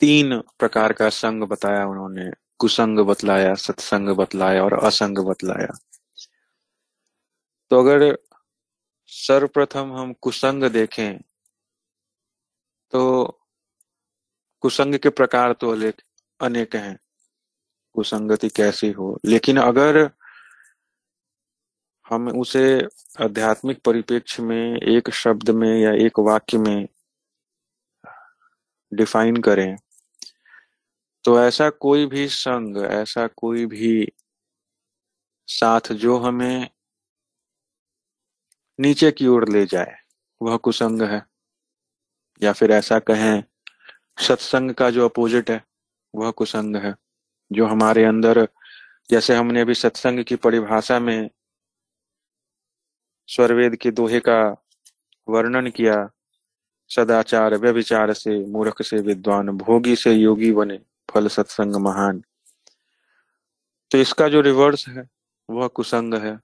तीन प्रकार का संग बताया उन्होंने कुसंग बतलाया, सत्संग बतलाया और असंग बतलाया। तो अगर सर्वप्रथम हम कुसंग देखें तो कुसंग के प्रकार तो अनेक हैं। कुसंगति कैसी हो? लेकिन अगर हम उसे आध्यात्मिक परिप्रेक्ष्य में, एक शब्द में या एक वाक्य में डिफाइन करें तो ऐसा कोई भी संग, ऐसा कोई भी साथ जो हमें नीचे की ओर ले जाए, वह कुसंग है। या फिर ऐसा कहें, सत्संग का जो अपोजिट है, वह कुसंग है, जो हमारे अंदर, जैसे हमने अभी सत्संग की परिभाषा में स्वरवेद के दोहे का वर्णन किया, सदाचार व्यभिचार से, मूर्ख से, विद्वान, भोगी से, योगी बने। फल सत्संग महान। तो इसका जो रिवर्स है, वह कुसंग है,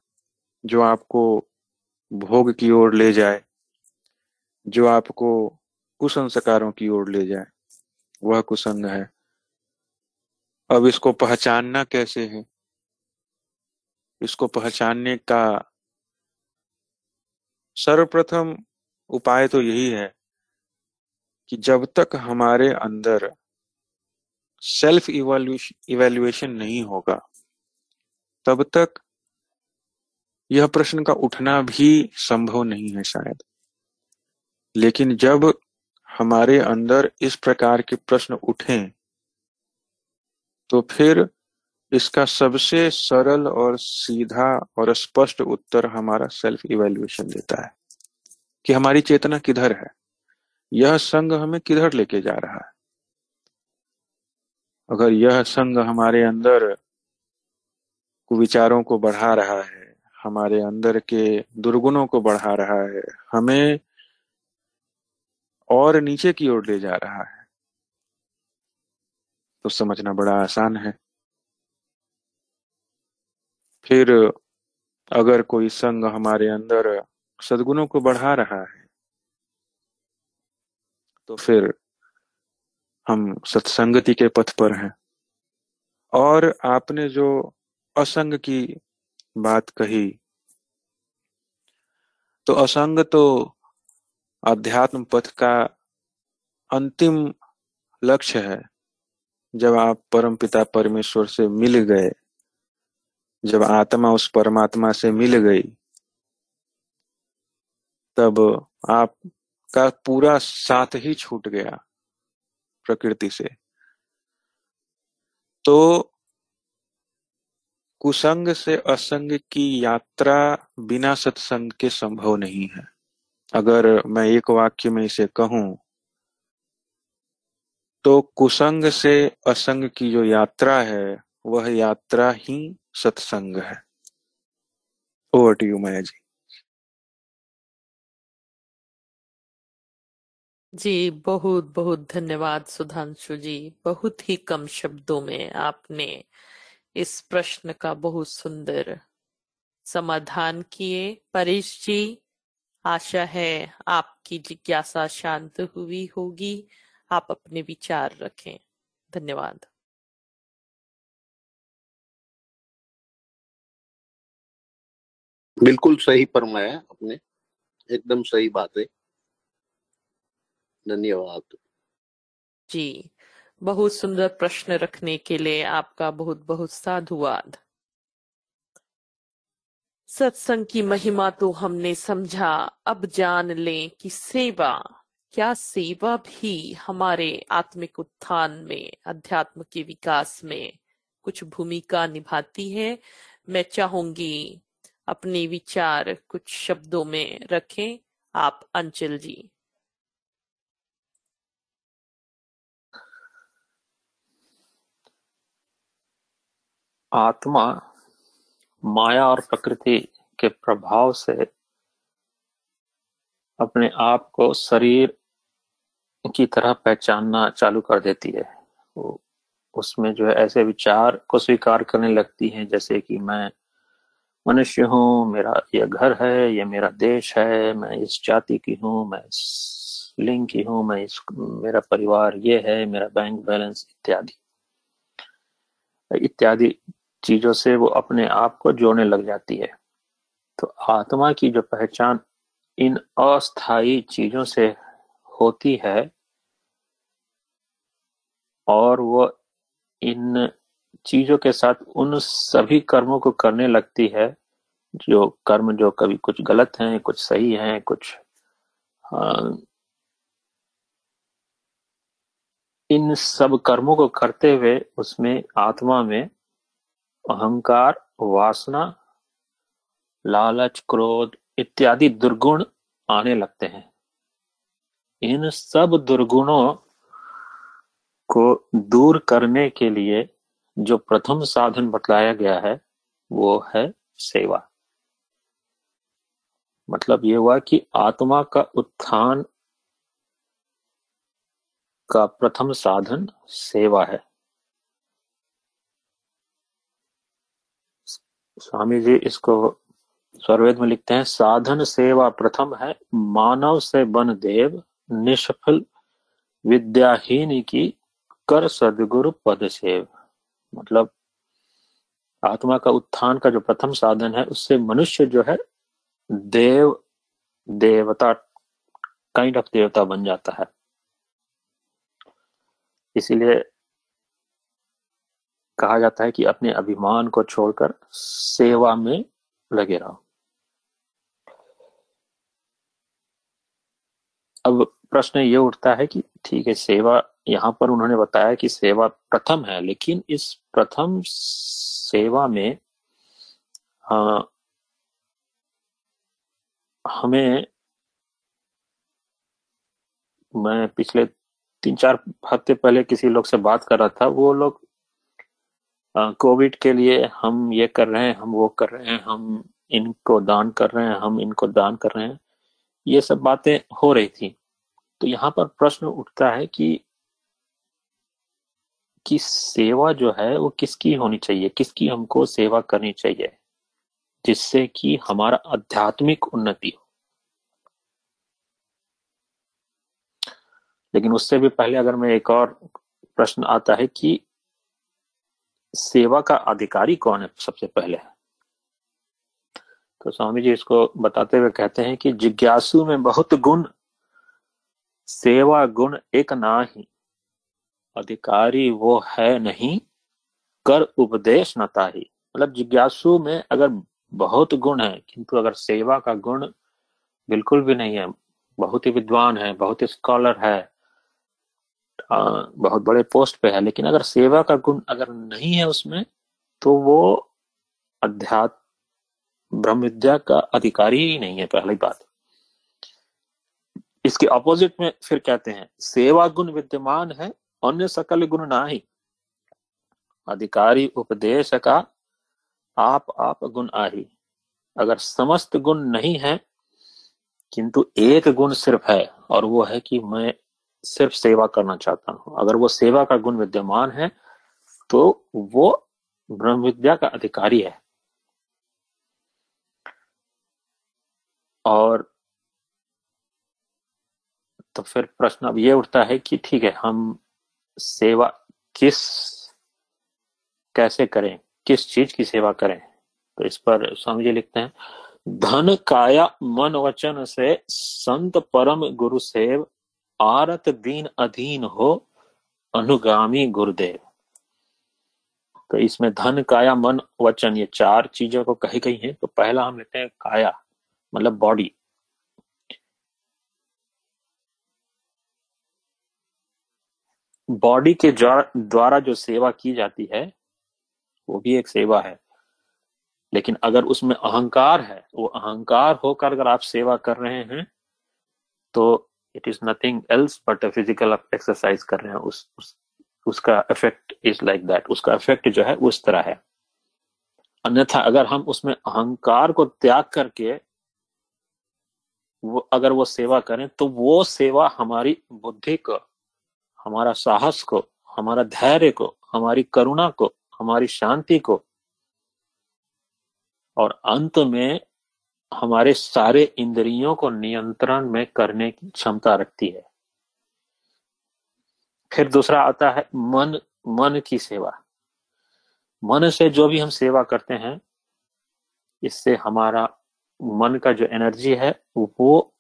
जो आपको भोग की ओर ले जाए, जो आपको कुसंस्कारों की ओर ले जाए, वह कुसंग है। अब इसको पहचानना कैसे है? इसको पहचानने का सर्वप्रथम उपाय तो यही है कि जब तक हमारे अंदर सेल्फ इवेल्यूशन इवेल्युएशन नहीं होगा। तब तक यह प्रश्न का उठना भी संभव नहीं है शायद। लेकिन जब हमारे अंदर इस प्रकार के प्रश्न उठें तो फिर इसका सबसे सरल और सीधा और स्पष्ट उत्तर हमारा सेल्फ इवेल्युएशन देता है कि हमारी चेतना किधर है। यह संग हमें किधर लेके जा रहा है? अगर यह संग हमारे अंदर विचारों को बढ़ा रहा है, हमारे अंदर के दुर्गुणों को बढ़ा रहा है, हमें और नीचे की ओर ले जा रहा है तो समझना बड़ा आसान है। फिर अगर कोई संग हमारे अंदर सदगुणों को बढ़ा रहा है तो फिर हम सत्संगति के पथ पर हैं। और आपने जो असंग की बात कही तो असंग तो अध्यात्म पथ का अंतिम लक्ष्य है, जब आप परम पिता परमेश्वर से मिल गए, जब आत्मा उस परमात्मा से मिल गई, तब आपका पूरा साथ ही छूट गया। प्रकृति से। तो कुसंग से असंग की यात्रा बिना सत्संग के संभव नहीं है। अगर मैं एक वाक्य में इसे कहूँ तो कुसंग से असंग की जो यात्रा है, वह यात्रा ही सत्संग है। Over to you Maya ji. जी, बहुत बहुत धन्यवाद सुधांशु जी। बहुत ही कम शब्दों में आपने इस प्रश्न का बहुत सुंदर समाधान किए। परेश जी, आशा है आपकी जिज्ञासा शांत हुई होगी। आप अपने विचार रखें। धन्यवाद। बिल्कुल सही फरमाया आपने। एकदम सही बात। है धन्यवाद। जी, बहुत सुंदर प्रश्न रखने के लिए आपका बहुत बहुत साधुवाद। सत्संग की महिमा तो हमने समझा, अब जान लें कि सेवा, क्या सेवा भी हमारे आत्मिक उत्थान में, अध्यात्म के विकास में कुछ भूमिका निभाती है। मैं चाहूँगी अपने विचार कुछ शब्दों में रखें। आप अंचल जी। आत्मा माया और प्रकृति के प्रभाव से अपने आप को शरीर की तरह पहचानना चालू कर देती है। उसमें जो है ऐसे विचार को स्वीकार करने लगती हैं, जैसे कि मैं मनुष्य हूँ, मेरा ये घर है, ये मेरा देश है, मैं इस जाति की हूँ, मैं इस लिंग की हूँ, मैं इस, मेरा परिवार ये है, मेरा बैंक बैलेंस इत्यादि। इत्यादि चीज़ों से वो अपने आप को जोड़ने लग जाती है। तो आत्मा की जो पहचान इन अस्थाई चीज़ों से होती है और वो इन चीज़ों के साथ उन सभी कर्मों को करने लगती है जो कर्म जो कभी कुछ गलत हैं कुछ सही हैं कुछ आ, इन सब कर्मों को करते हुए उसमें आत्मा में अहंकार, वासना, लालच, क्रोध इत्यादि दुर्गुण आने लगते हैं। इन सब दुर्गुणों को दूर करने के लिए जो प्रथम साधन बतलाया गया है, वो है सेवा। मतलब ये हुआ कि आत्मा का उत्थान का प्रथम साधन सेवा है। स्वामी जी इसको स्वरवेद में लिखते हैं, साधन सेवा प्रथम है, मानव से बन देव, निष्फल विद्याहीन की कर सदगुरु पद सेव। मतलब आत्मा का उत्थान का जो प्रथम साधन है, उससे मनुष्य जो है देव, देवता काइंड ऑफ़ देवता बन जाता है। इसीलिए कहा जाता है कि अपने अभिमान को छोड़कर सेवा में लगे रहो। अब प्रश्न ये उठता है कि ठीक है सेवा यहाँ पर उन्होंने बताया कि सेवा प्रथम है लेकिन इस प्रथम सेवा में आ, हमें मैं पिछले तीन चार हफ़्ते पहले किसी लोग से बात कर रहा था वो लोग कोविड के लिए हम ये कर रहे हैं, हम वो कर रहे हैं, हम इनको दान कर रहे हैं, हम इनको दान कर रहे हैं। ये सब बातें हो रही थी। तो यहाँ पर प्रश्न उठता है कि कि सेवा जो है वो किसकी होनी चाहिए? किसकी हमको सेवा करनी चाहिए? जिससे कि हमारा आध्यात्मिक उन्नति हो। लेकिन उससे भी पहले अगर मैं एक और प्रश्न आता है कि सेवा का अधिकारी कौन है सबसे पहले? तो स्वामी जी इसको बताते हुए कहते हैं कि जिज्ञासु में बहुत गुण, सेवा गुण एक ना ही अधिकारी वो है नहीं, कर उपदेश नता ही मतलब जिज्ञासु में अगर बहुत गुण है, किंतु अगर सेवा का गुण बिल्कुल भी नहीं है, बहुत ही विद्वान है, बहुत ही स्कॉलर है बहुत बड़े पोस्ट पे है, लेकिन अगर सेवा का गुण अगर नहीं है उसमें तो वो अध्यात्म ब्रह्म विद्या का अधिकारी ही नहीं है, पहली बात। इसके अपोजिट में फिर कहते हैं, सेवा गुण विद्यमान है, अन्य सकल गुण ना ही अधिकारी उपदेश का आप आप गुण आही। अगर समस्त गुण नहीं है, किंतु एक गुण सिर्फ़ है, और वो है कि मैं सिर्फ़ सेवा करना चाहता हूँ। अगर वो सेवा का गुण विद्यमान है तो वो ब्रह्म विद्या का अधिकारी है। और तो फिर प्रश्न अब ये उठता है कि ठीक है, हम सेवा किस, कैसे करें, किस चीज़ की सेवा करें? तो इस पर स्वामी जी लिखते हैं, धन, काया, मन, वचन से संत परम गुरु सेव आरत दीन अधीन हो अनुगामी गुरुदेव। तो इसमें धन, काया, मन, वचन, ये चार चीज़ों को कही गई हैं। तो पहला हम लेते हैं काया मतलब बॉडी बॉडी के द्वारा जो सेवा की जाती है, वो भी एक सेवा है। लेकिन अगर उसमें अहंकार है, वो अहंकार होकर अगर आप सेवा कर रहे हैं तो it is nothing else but a physical exercise कर रहे हैं। उस, उस उसका इफ़ेक्ट इज़ लाइक दैट उसका इफ़ेक्ट जो है उस तरह है। अन्यथा अगर हम उसमें अहंकार को त्याग करके वो अगर वो सेवा करें तो वो सेवा हमारी बुद्धि को हमारा साहस को हमारा धैर्य को हमारी करुणा को हमारी शांति को और अंत में हमारे सारे इंद्रियों को नियंत्रण में करने की क्षमता रखती है। फिर दूसरा आता है मन मन की सेवा। मन से जो भी हम सेवा करते हैं, इससे हमारा मन का जो एनर्जी है, वो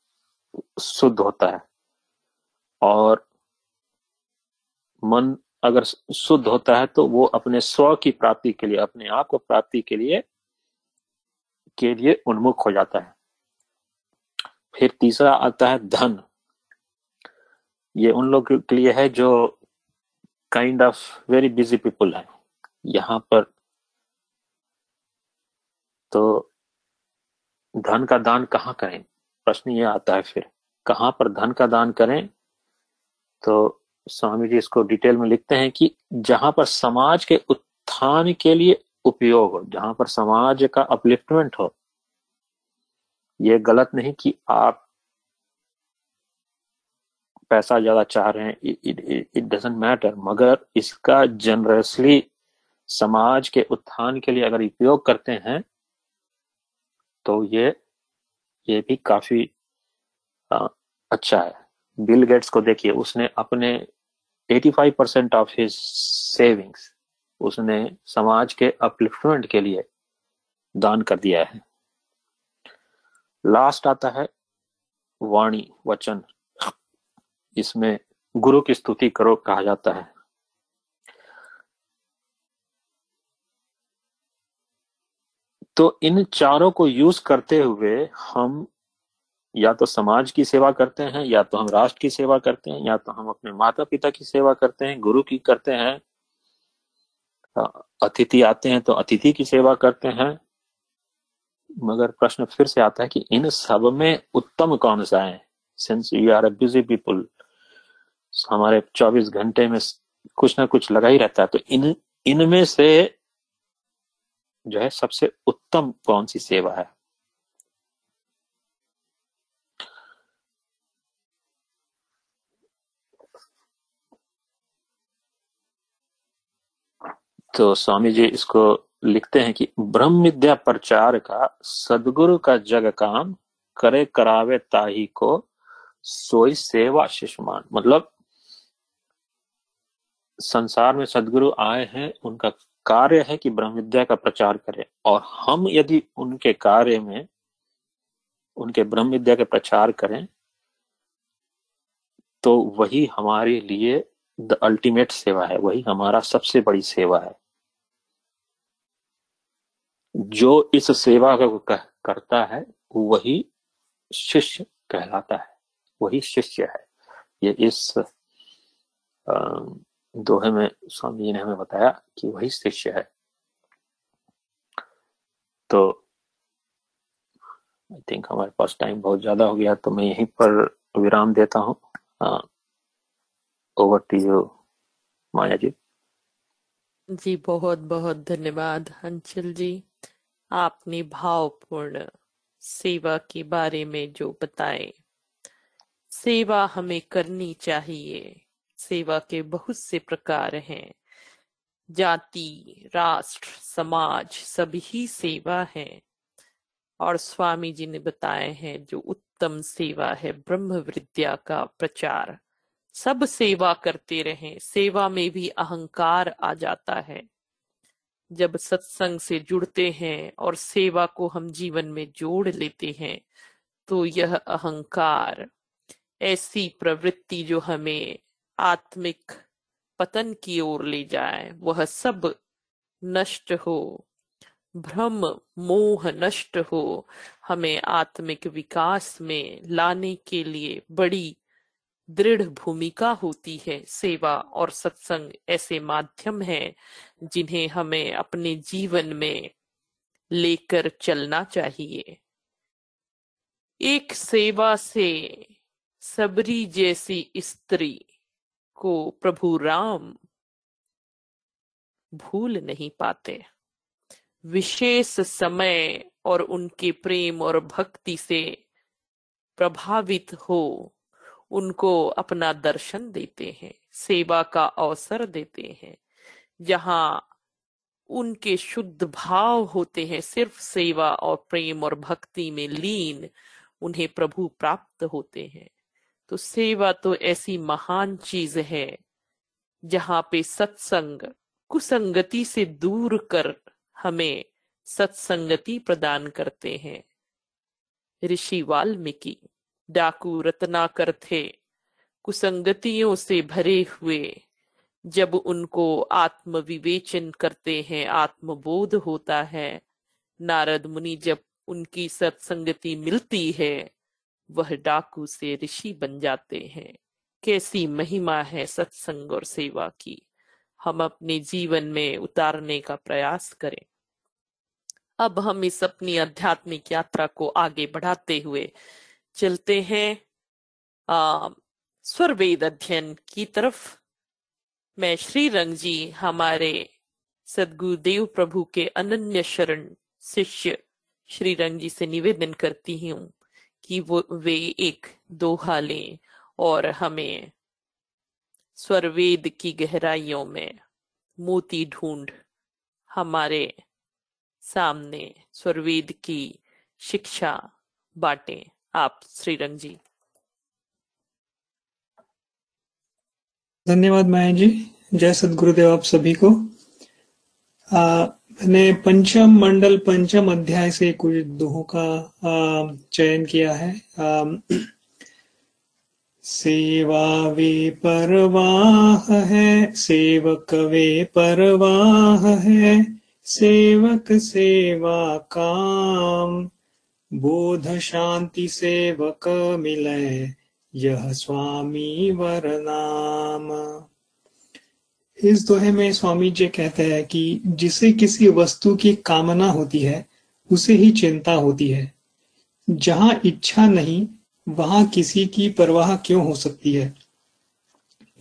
शुद्ध होता है। और मन अगर शुद्ध होता है तो वो अपने स्व की प्राप्ति के लिए, अपने आप को प्राप्ति के लिए के लिए उन्मुख हो जाता है। फिर तीसरा आता है धन। ये उन लोग के लिए है जो kind of very busy people है। यहाँ पर तो धन का दान कहाँ करें? प्रश्न ये आता है फिर। कहाँ पर धन का दान करें? तो स्वामी जी इसको डिटेल में लिखते हैं कि जहाँ पर समाज के उत्थान के लिए उपयोग जहाँ पर समाज का अपलिफ्टमेंट हो ये गलत नहीं कि आप पैसा ज़्यादा चाह रहे हैं इट डजेंट मैटर मगर इसका जनरसली समाज के उत्थान के लिए अगर उपयोग करते हैं तो ये ये भी काफ़ी आ, अच्छा है। बिल गेट्स को देखिए उसने अपने 85 परसेंट ऑफ़ हिज सेविंग्स उसने समाज के अपलिफ्टमेंट के लिए दान कर दिया है। लास्ट आता है वाणी, वचन। इसमें गुरु की स्तुति करो कहा जाता है। तो इन चारों को यूज़ करते हुए हम या तो समाज की सेवा करते हैं, या तो हम राष्ट्र की सेवा करते हैं, या तो हम अपने माता पिता की सेवा करते हैं, गुरु की करते हैं अतिथि आते हैं तो अतिथि की सेवा करते हैं। मगर प्रश्न फिर से आता है कि इन सब में उत्तम कौन सा है? Since you are a busy people हमारे 24 घंटे में कुछ ना कुछ लगा ही रहता है। तो इन, इनमें से जो है सबसे उत्तम कौन सी सेवा है? तो स्वामी जी इसको लिखते हैं कि ब्रह्म विद्या प्रचार का सदगुरु का जग काम करे करावे ताही को सोई सेवा शिष्यमान। मतलब संसार में सदगुरु आए हैं, उनका कार्य है कि ब्रह्म विद्या का प्रचार करें। और हम यदि उनके कार्य में, उनके ब्रह्म विद्या के प्रचार करें तो वही हमारे लिए द अल्टीमेट सेवा है, वही हमारा सबसे बड़ी सेवा है। जो इस सेवा को करता है, वही शिष्य कहलाता है, वही शिष्य है। ये इस दोहे में स्वामी जी ने हमें बताया कि वही शिष्य है। तो आई थिंक हमारे पास टाइम बहुत ज़्यादा हो गया तो मैं यहीं पर विराम देता हूँ। Over to you Maya ji जी बहुत बहुत धन्यवाद, अंचल जी। आपने भावपूर्ण सेवा के बारे में जो बताए, सेवा हमें करनी चाहिए। सेवा के बहुत से प्रकार हैं। जाति, राष्ट्र, समाज, सभी सेवा है। और स्वामी जी ने बताए हैं जो उत्तम सेवा है, ब्रह्म विद्या का प्रचार। सब सेवा करते रहें। सेवा में भी अहंकार आ जाता है। जब सत्संग से जुड़ते हैं और सेवा को हम जीवन में जोड़ लेते हैं तो यह अहंकार, ऐसी प्रवृत्ति जो हमें आत्मिक पतन की ओर ले जाए, वह सब नष्ट हो। भ्रम, मोह नष्ट हो। हमें आत्मिक विकास में लाने के लिए बड़ी दृढ़ भूमिका होती है। सेवा और सत्संग ऐसे माध्यम हैं जिन्हें हमें अपने जीवन में लेकर चलना चाहिए। एक सेवा से सबरी जैसी स्त्री को प्रभु राम भूल नहीं पाते। विशेष समय और उनके प्रेम और भक्ति से प्रभावित हो उनको अपना दर्शन देते हैं, सेवा का अवसर देते हैं। जहाँ उनके शुद्ध भाव होते हैं, सिर्फ़ सेवा और प्रेम और भक्ति में लीन उन्हें प्रभु प्राप्त होते हैं। तो सेवा तो ऐसी महान चीज़ है, जहाँ पे सत्संग, कुसंगति से दूर कर हमें सत्संगति प्रदान करते हैं। ऋषि वाल्मीकि। डाकू रत्नाकर थे, कुसंगतियों से भरे हुए। जब उनको आत्म विवेचन करते हैं, आत्मबोध होता है। नारद मुनि जब उनकी सत्संगति मिलती है, वह डाकू से ऋषि बन जाते हैं। कैसी महिमा है सत्संग और सेवा की। हम अपने जीवन में उतारने का प्रयास करें। अब हम इस अपनी आध्यात्मिक यात्रा को आगे बढ़ाते हुए चलते हैं। स्वर वेद अध्ययन की तरफ़। मैं श्री रंग जी, हमारे सदगुरुदेव प्रभु के अनन्य शरण शिष्य श्री रंग जी से निवेदन करती हूँ कि वो, वे एक दोहा लें और हमें स्वरवेद की गहराइयों में मोती ढूंढ हमारे सामने स्वरवेद की शिक्षा बांटे। आप श्रीरंग जी। धन्यवाद माया जी। जय सदगुरुदेव आप सभी को। आ, मैंने पंचम मंडल पंचम अध्याय से कुछ दोहों का चयन किया है। आ, सेवा वे परवाह है सेवक वे परवाह है सेवक सेवा काम। बोध शांति सेवक मिले यह स्वामी वरनाम। इस दोहे में स्वामी जी कहते हैं कि जिसे किसी वस्तु की कामना होती है, उसे ही चिंता होती है। जहाँ इच्छा नहीं, वहाँ किसी की परवाह क्यों हो सकती है?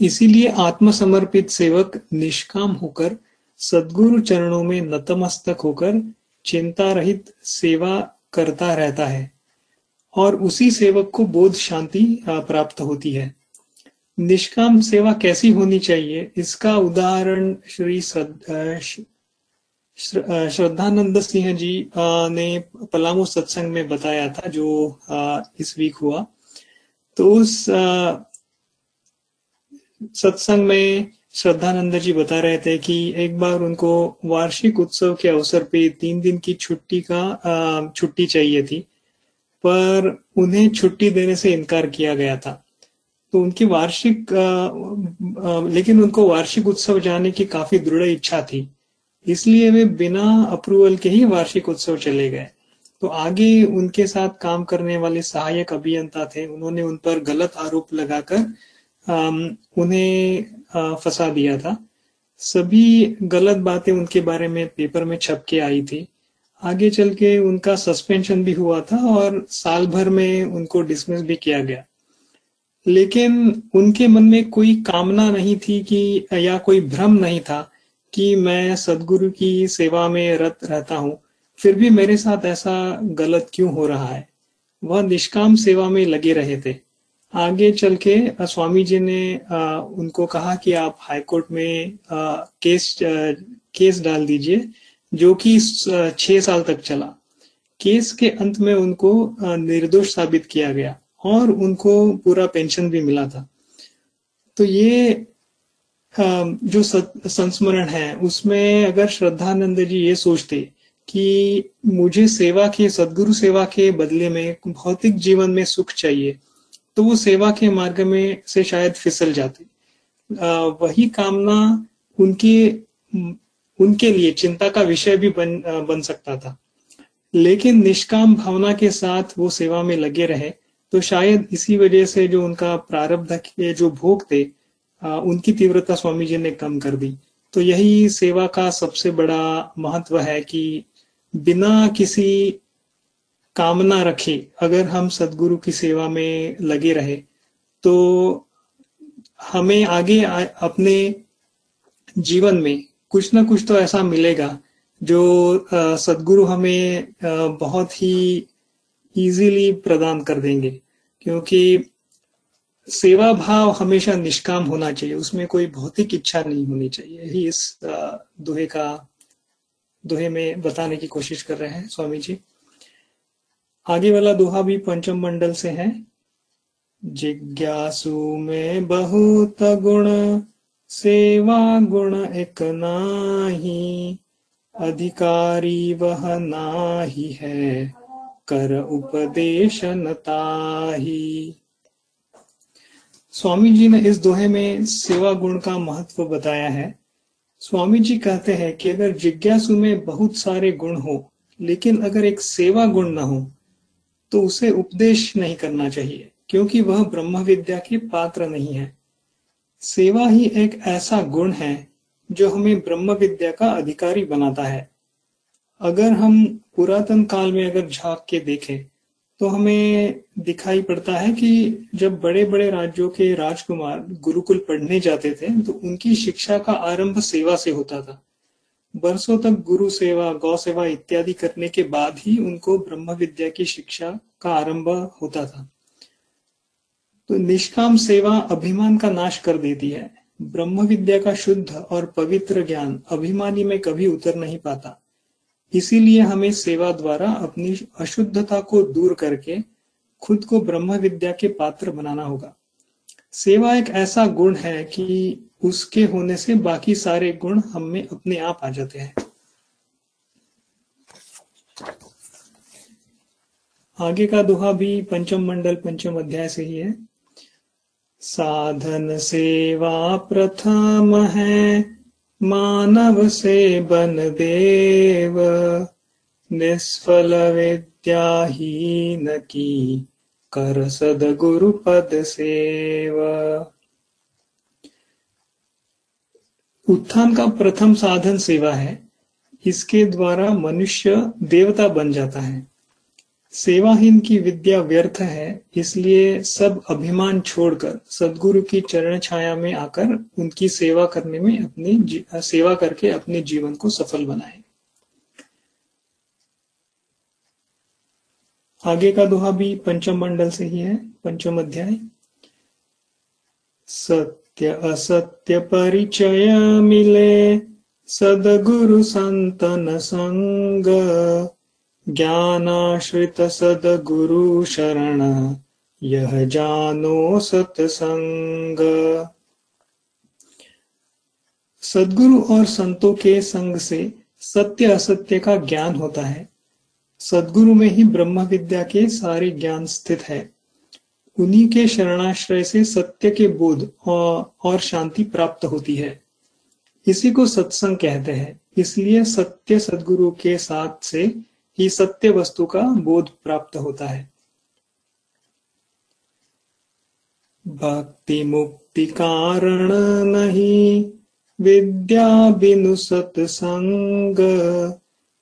इसीलिए आत्मसमर्पित सेवक निष्काम होकर, सदगुरु चरणों में नतमस्तक होकर चिंता रहित सेवा करता रहता है और उसी सेवक को बोध शांति प्राप्त होती है। निष्काम सेवा कैसी होनी चाहिए? इसका उदाहरण श्री श्रद्धानंद सिंह जी ने पलामू सत्संग में बताया था, जो इस वीक हुआ। तो उस सत्संग में श्रद्धानंद जी बता रहे थे कि एक बार उनको वार्षिक उत्सव के अवसर पे तीन दिन की छुट्टी का छुट्टी चाहिए थी, पर उन्हें छुट्टी देने से इनकार किया गया था। तो उनकी वार्षिक लेकिन उनको वार्षिक उत्सव जाने की काफ़ी दृढ़ इच्छा थी। इसलिए वे बिना अप्रूवल के ही वार्षिक उत्सव चले गए। तो आगे उनके साथ काम करने वाले सहायक अभियंता थे। उन्होंने उन पर गलत आरोप लगाकर उन्हें फंसा दिया था। सभी गलत बातें उनके बारे में पेपर में छप के आई थी। आगे चल के उनका सस्पेंशन भी हुआ था और साल भर में उनको डिसमिस भी किया गया। लेकिन उनके मन में कोई कामना नहीं थी कि, या कोई भ्रम नहीं था कि मैं सदगुरु की सेवा में रत रहता हूँ। फिर भी मेरे साथ ऐसा गलत क्यों हो रहा है? वह निष्काम सेवा में लगे रहे थे। आगे चल के स्वामी जी ने आ, उनको कहा कि आप हाईकोर्ट में आ, केस आ, केस डाल दीजिए जो कि छह साल तक चला। केस के अंत में उनको निर्दोष साबित किया गया और उनको पूरा पेंशन भी मिला था। तो ये जो संस्मरण है उसमें अगर श्रद्धानंद जी ये सोचते कि मुझे सेवा के सदगुरु सेवा के बदले में भौतिक जीवन में सुख चाहिए तो वो सेवा के मार्ग में से शायद फिसल जाते। वही कामना उनके उनके लिए चिंता का विषय भी बन बन सकता था। लेकिन निष्काम भावना के साथ वो सेवा में लगे रहे तो शायद इसी वजह से जो उनका प्रारब्ध के जो भोग थे उनकी तीव्रता स्वामी जी ने कम कर दी। तो यही सेवा का सबसे बड़ा महत्व है कि बिना किसी कामना रखे। अगर हम सदगुरु की सेवा में लगे रहे तो हमें आगे आ, अपने जीवन में कुछ ना कुछ तो ऐसा मिलेगा जो सदगुरु हमें आ, बहुत ही इजीली प्रदान कर देंगे। क्योंकि सेवा भाव हमेशा निष्काम होना चाहिए उसमें कोई भौतिक इच्छा नहीं होनी चाहिए। यही इस दोहे का दोहे में बताने की कोशिश कर रहे हैं स्वामी जी। आगे वाला दोहा भी पंचम मंडल से है। जिज्ञासु में बहुत गुण, सेवा गुण एक नाही, अधिकारी वह नाही है, कर उपदेश ताही। स्वामी जी ने इस दोहे में सेवा गुण का महत्व बताया है। स्वामी जी कहते हैं कि अगर जिज्ञासु में बहुत सारे गुण हो, लेकिन अगर एक सेवा गुण ना हो तो उसे उपदेश नहीं करना चाहिए, क्योंकि वह ब्रह्म विद्या के पात्र नहीं है। सेवा ही एक ऐसा गुण है जो हमें ब्रह्म विद्या का अधिकारी बनाता है। अगर हम पुरातन काल में अगर झाँक के देखें तो हमें दिखाई पड़ता है कि जब बड़े बड़े राज्यों के राजकुमार गुरुकुल पढ़ने जाते थे तो उनकी शिक्षा का आरंभ सेवा से होता था। बरसों तक गुरु सेवा, गौ सेवा इत्यादि करने के बाद ही उनको ब्रह्म विद्या की शिक्षा का आरंभ होता था। तो निष्काम सेवा अभिमान का नाश कर देती है। ब्रह्म विद्या का शुद्ध और पवित्र ज्ञान अभिमानी में कभी उतर नहीं पाता। इसीलिए हमें सेवा द्वारा अपनी अशुद्धता को दूर करके खुद को ब्रह्म विद्या के पात्र बनाना होगा। सेवा एक ऐसा गुण है कि उसके होने से बाकी सारे गुण हम में अपने आप आ जाते हैं। आगे का दोहा भी पंचम मंडल पंचम अध्याय से ही है। साधन सेवा प्रथम है, मानव से बन देव, निष्फल विद्या ही न की, कर सद गुरु पद सेवा। उत्थान का प्रथम साधन सेवा है। इसके द्वारा मनुष्य देवता बन जाता है। सेवाहीन की विद्या व्यर्थ है, इसलिए सब अभिमान छोड़कर, सदगुरु की चरण छाया में आकर उनकी सेवा करने में अपनी सेवा करके अपने जीवन को सफल बनाए। आगे का दोहा भी पंचम मंडल से ही है, पंचम अध्याय। सत्य असत्य परिचय मिले सदगुरु संतन संग। ज्ञानाश्रित सदगुरु शरण। यह जानो सत्संग। सदगुरु और संतों के संग से सत्य असत्य का ज्ञान होता है। सदगुरु में ही ब्रह्म विद्या के सारे ज्ञान स्थित है। उन्हीं के शरणाश्रय से सत्य के बोध और शांति प्राप्त होती है। इसी को सत्संग कहते हैं। इसलिए सत्य सदगुरु के साथ से ही सत्य वस्तु का बोध प्राप्त होता है। भक्ति मुक्ति कारण नहीं, विद्या बिनु सत्संग,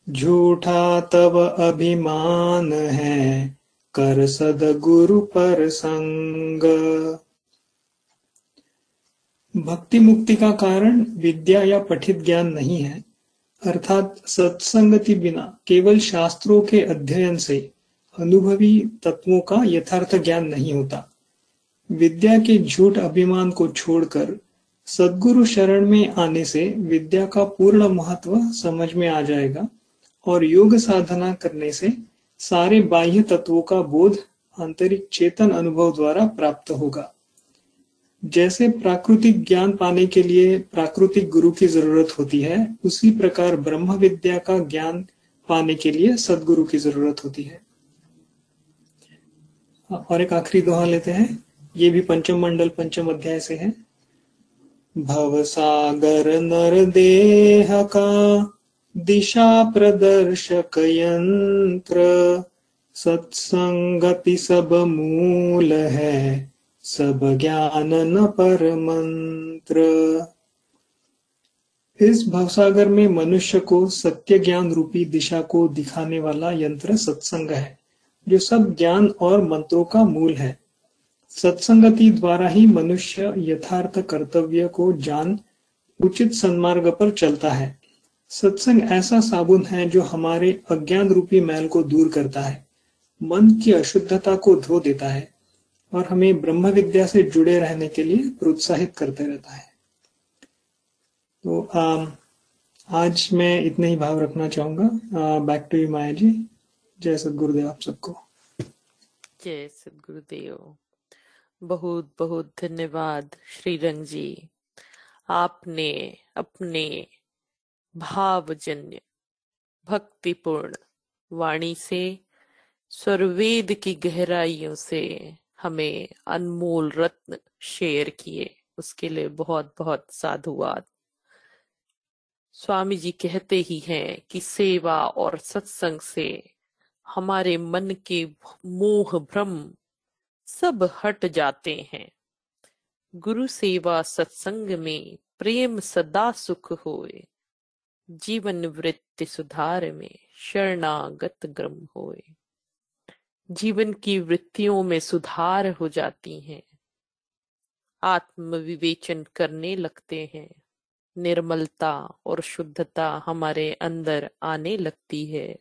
झूठा तब अभिमान है। कर सद गुरु पर संग। भक्ति मुक्ति का कारण विद्या या पठित ज्ञान नहीं है, अर्थात सत्संगति बिना केवल शास्त्रों के अध्ययन से अनुभवी तत्वों का यथार्थ ज्ञान नहीं होता। विद्या के झूठ अभिमान को छोड़कर सदगुरु शरण में आने से विद्या का पूर्ण महत्व समझ में आ जाएगा और योग साधना करने से सारे बाह्य तत्वों का बोध आंतरिक चेतन अनुभव द्वारा प्राप्त होगा। जैसे प्राकृतिक ज्ञान पाने के लिए प्राकृतिक गुरु की ज़रूरत होती है, उसी प्रकार ब्रह्म विद्या का ज्ञान पाने के लिए सदगुरु की ज़रूरत होती है। और एक आखिरी दोहा लेते हैं। ये भी पंचम मंडल पंचम अध्याय से है। भव सागर नर देह का दिशा प्रदर्शक यंत्र सत्संगति सब मूल है, सब ज्ञान न पर मंत्र इस भवसागर में मनुष्य को सत्य ज्ञान रूपी दिशा को दिखाने वाला यंत्र सत्संग है, जो सब ज्ञान और मंत्रों का मूल है। सत्संगति द्वारा ही मनुष्य यथार्थ कर्तव्य को जान उचित सन्मार्ग पर चलता है। सत्संग ऐसा साबुन है जो हमारे अज्ञान रूपी मैल को दूर करता है। मन की अशुद्धता को धो देता है और हमें ब्रह्म विद्या से जुड़े रहने के लिए प्रोत्साहित करते रहता है। तो आ, आज मैं इतने ही भाव रखना चाहूँगा। Back to you Maya ji जय सदगुरुदेव आप सबको। जय सदगुरुदेव। बहुत बहुत धन्यवाद श्रीरंग जी। आपने अपने भावजन्य, भक्तिपूर्ण वाणी से, स्वरवेद की गहराइयों से हमें अनमोल रत्न शेयर किए। उसके लिए बहुत बहुत साधुवाद। स्वामी जी कहते ही हैं कि सेवा और सत्संग से हमारे मन के मोह भ्रम सब हट जाते हैं। गुरु सेवा सत्संग में प्रेम सदा सुख होए। जीवन वृत्ति सुधार में शरणागत ग्रम होए। जीवन की वृत्तियों में सुधार हो जाती हैं। आत्म विवेचन करने लगते हैं। निर्मलता और शुद्धता हमारे अंदर आने लगती है।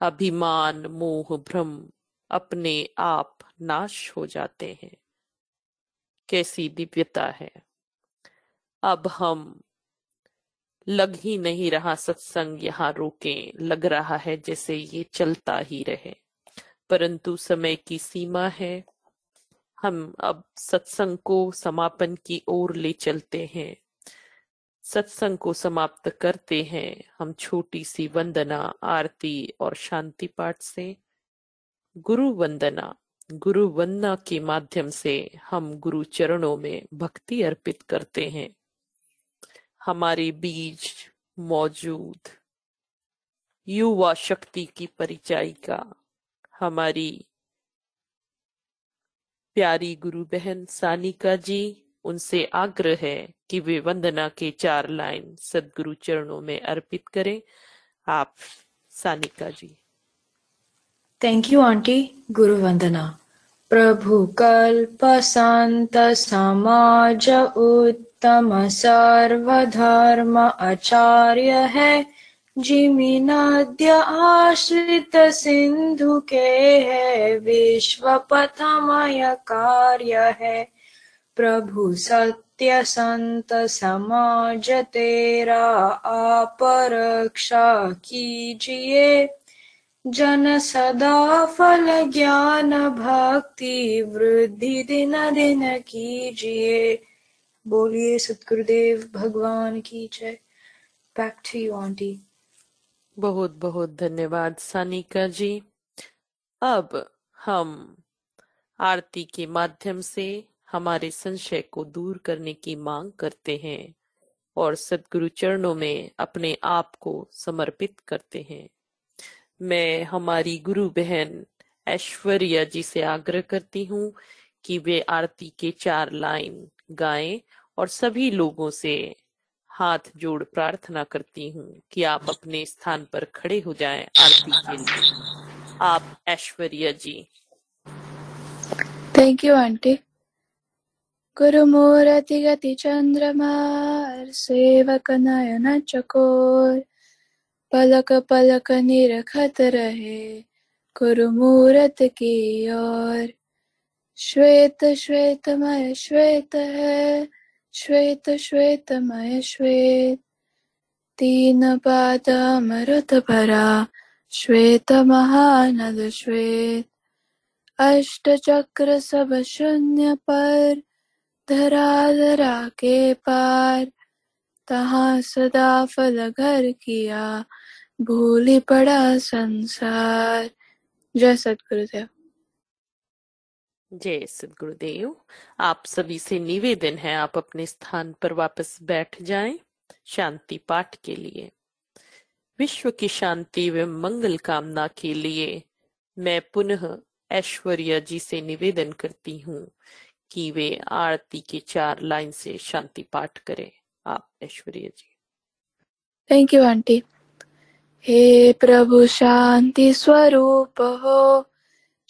अभिमान, मोह, भ्रम अपने आप नाश हो जाते हैं। कैसी दिव्यता है। अब हम लग ही नहीं रहा सत्संग यहाँ रोके, लग रहा है जैसे ये चलता ही रहे। परंतु समय की सीमा है। हम अब सत्संग को समापन की ओर ले चलते हैं। सत्संग को समाप्त करते हैं हम छोटी सी वंदना, आरती और शांति पाठ से। गुरु वंदना गुरु वंदना के माध्यम से हम गुरु चरणों में भक्ति अर्पित करते हैं। हमारे बीच मौजूद युवा शक्ति की परिचायिका हमारी प्यारी गुरु बहन सानिका जी, उनसे आग्रह है कि वे वंदना के चार लाइन सदगुरु चरणों में अर्पित करें। आप, Sanika ji. Thank you aunty गुरु वंदना प्रभु कल्प संत समाज उत्तम सर्वधर्म आचार्य है। जिमि नद्य आश्रित सिंधु के है। विश्व पथमय कार्य है। प्रभु सत्य संत समाज तेरा आप रक्षा कीजिए। जन सदा फल ज्ञान भक्ति वृद्धि दिन दिन कीजिए। बोलिए, सतगुरुदेव, भगवान की जय। बैक टू यू आंटी बहुत बहुत धन्यवाद, सानिका जी। अब हम आरती के माध्यम से हमारे संशय को दूर करने की मांग करते हैं और सदगुरु चरणों में अपने आप को समर्पित करते हैं। मैं हमारी गुरु बहन ऐश्वर्या जी से आग्रह करती हूँ कि वे आरती के चार लाइन गाएँ और सभी लोगों से हाथ जोड़ प्रार्थना करती हूँ कि आप अपने स्थान पर खड़े हो जाएँ आरती के लिए। आप Aishwarya ji. Thank you aunty गुरु मूर्ति गति चंद्रमार सेवक नयन चकोर पलक पलक निरखत रहे कुरुमूरत की ओर श्वेत श्वेतमय श्वेत है श्वेत श्वेतमय श्वेत तीन पाद अमृत भरा श्वेत महानद श्वेत अष्ट चक्र सब शून्य पर धरा धरा के पार तहा सदा फल घर किया भूली पड़ा संसार जय सतगुरुदेव जय सदगुरुदेव। आप सभी से निवेदन है, आप अपने स्थान पर वापस बैठ जाएँ शांति पाठ के लिए। विश्व की शांति व मंगल कामना के लिए मैं पुनः ऐश्वर्या जी से निवेदन करती हूँ कि वे आरती के चार लाइन से शांति पाठ करें। आप Aishwarya ji. Thank you aunty हे प्रभु, शांति स्वरूप हो।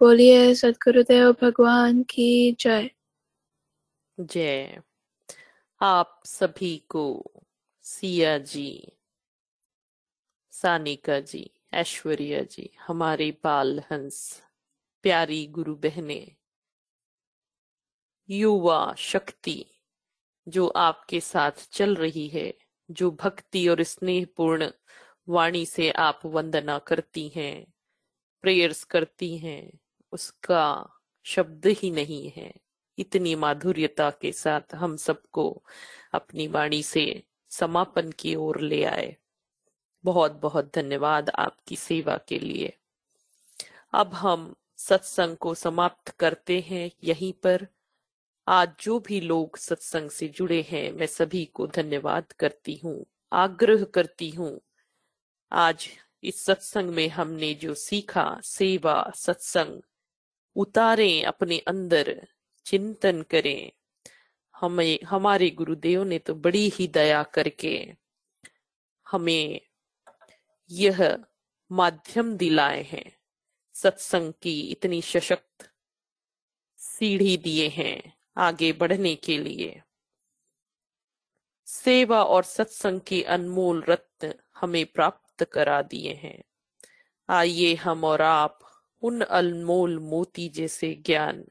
बोलिए, सदगुरुदेव भगवान की जय। जय। आप सभी को, सिया जी, सानिका जी, ऐश्वर्या जी, हमारे बाल हंस, प्यारी गुरु बहने, युवा शक्ति, जो आपके साथ चल रही है, जो भक्ति और स्नेहपूर्ण वाणी से आप वंदना करती हैं, प्रेयर्स करती हैं उसका शब्द ही नहीं है। इतनी माधुर्यता के साथ हम सबको अपनी वाणी से समापन की ओर ले आए। बहुत बहुत धन्यवाद आपकी सेवा के लिए। अब हम सत्संग को समाप्त करते हैं। यहीं पर आज जो भी लोग सत्संग से जुड़े हैं, मैं सभी को धन्यवाद करती हूँ, आग्रह करती हूँ। आज इस सत्संग में हमने जो सीखा, सेवा, सत्संग उतारें अपने अंदर, चिंतन करें। हमें, हमारे गुरुदेव ने तो बड़ी ही दया करके हमें यह माध्यम दिलाए हैं। सत्संग की इतनी सशक्त सीढ़ी दिए हैं आगे बढ़ने के लिए। सेवा और सत्संग के अनमोल रत्न हमें प्राप्त करा दिए हैं। आइए हम और आप उन अनमोल मोती जैसे ज्ञान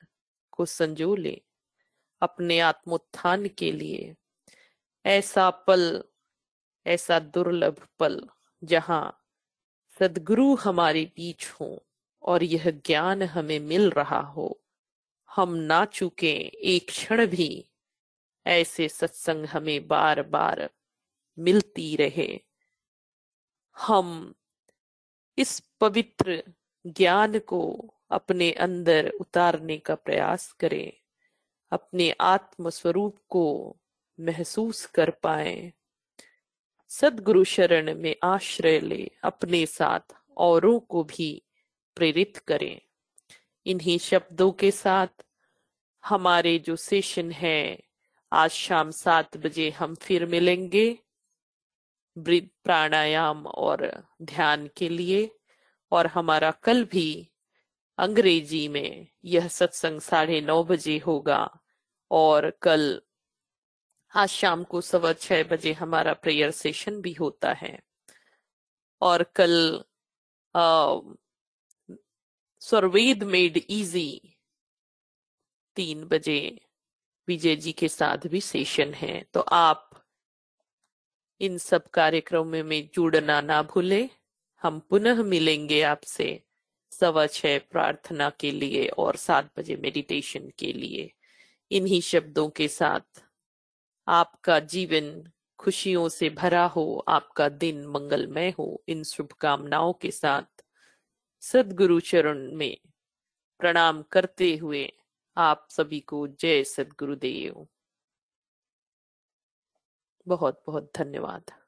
को संजो ले, अपने आत्मोत्थान के लिए। ऐसा पल, ऐसा दुर्लभ पल, जहाँ सदगुरु हमारे बीच हो और यह ज्ञान हमें मिल रहा हो। हम ना चुके एक क्षण भी ऐसे सत्संग हमें बार बार मिलती रहे। हम इस पवित्र ज्ञान को अपने अंदर उतारने का प्रयास करें। अपने आत्म स्वरूप को महसूस कर पाए। सदगुरु शरण में आश्रय ले। अपने साथ औरों को भी प्रेरित करें। इन्हीं शब्दों के साथ हमारे जो सेशन है, आज शाम सात बजे हम फिर मिलेंगे। प्राणायाम और ध्यान के लिए। और हमारा कल भी अंग्रेज़ी में यह सत्संग साढ़े नौ बजे होगा और कल आज शाम को सवा छह बजे हमारा प्रेयर सेशन भी होता है। और कल स्वर्वेद मेड इजी तीन बजे विजय जी के साथ भी सेशन है। तो आप इन सब कार्यक्रमों में जुड़ना ना भूले। हम पुनः मिलेंगे आपसे सवा छह प्रार्थना के लिए और सात बजे मेडिटेशन के लिए। इन्हीं शब्दों के साथ आपका जीवन खुशियों से भरा हो, आपका दिन मंगलमय हो, इन शुभकामनाओं के साथ सदगुरु चरण में प्रणाम करते हुए आप सभी को जय सदगुरुदेव। बहुत बहुत धन्यवाद।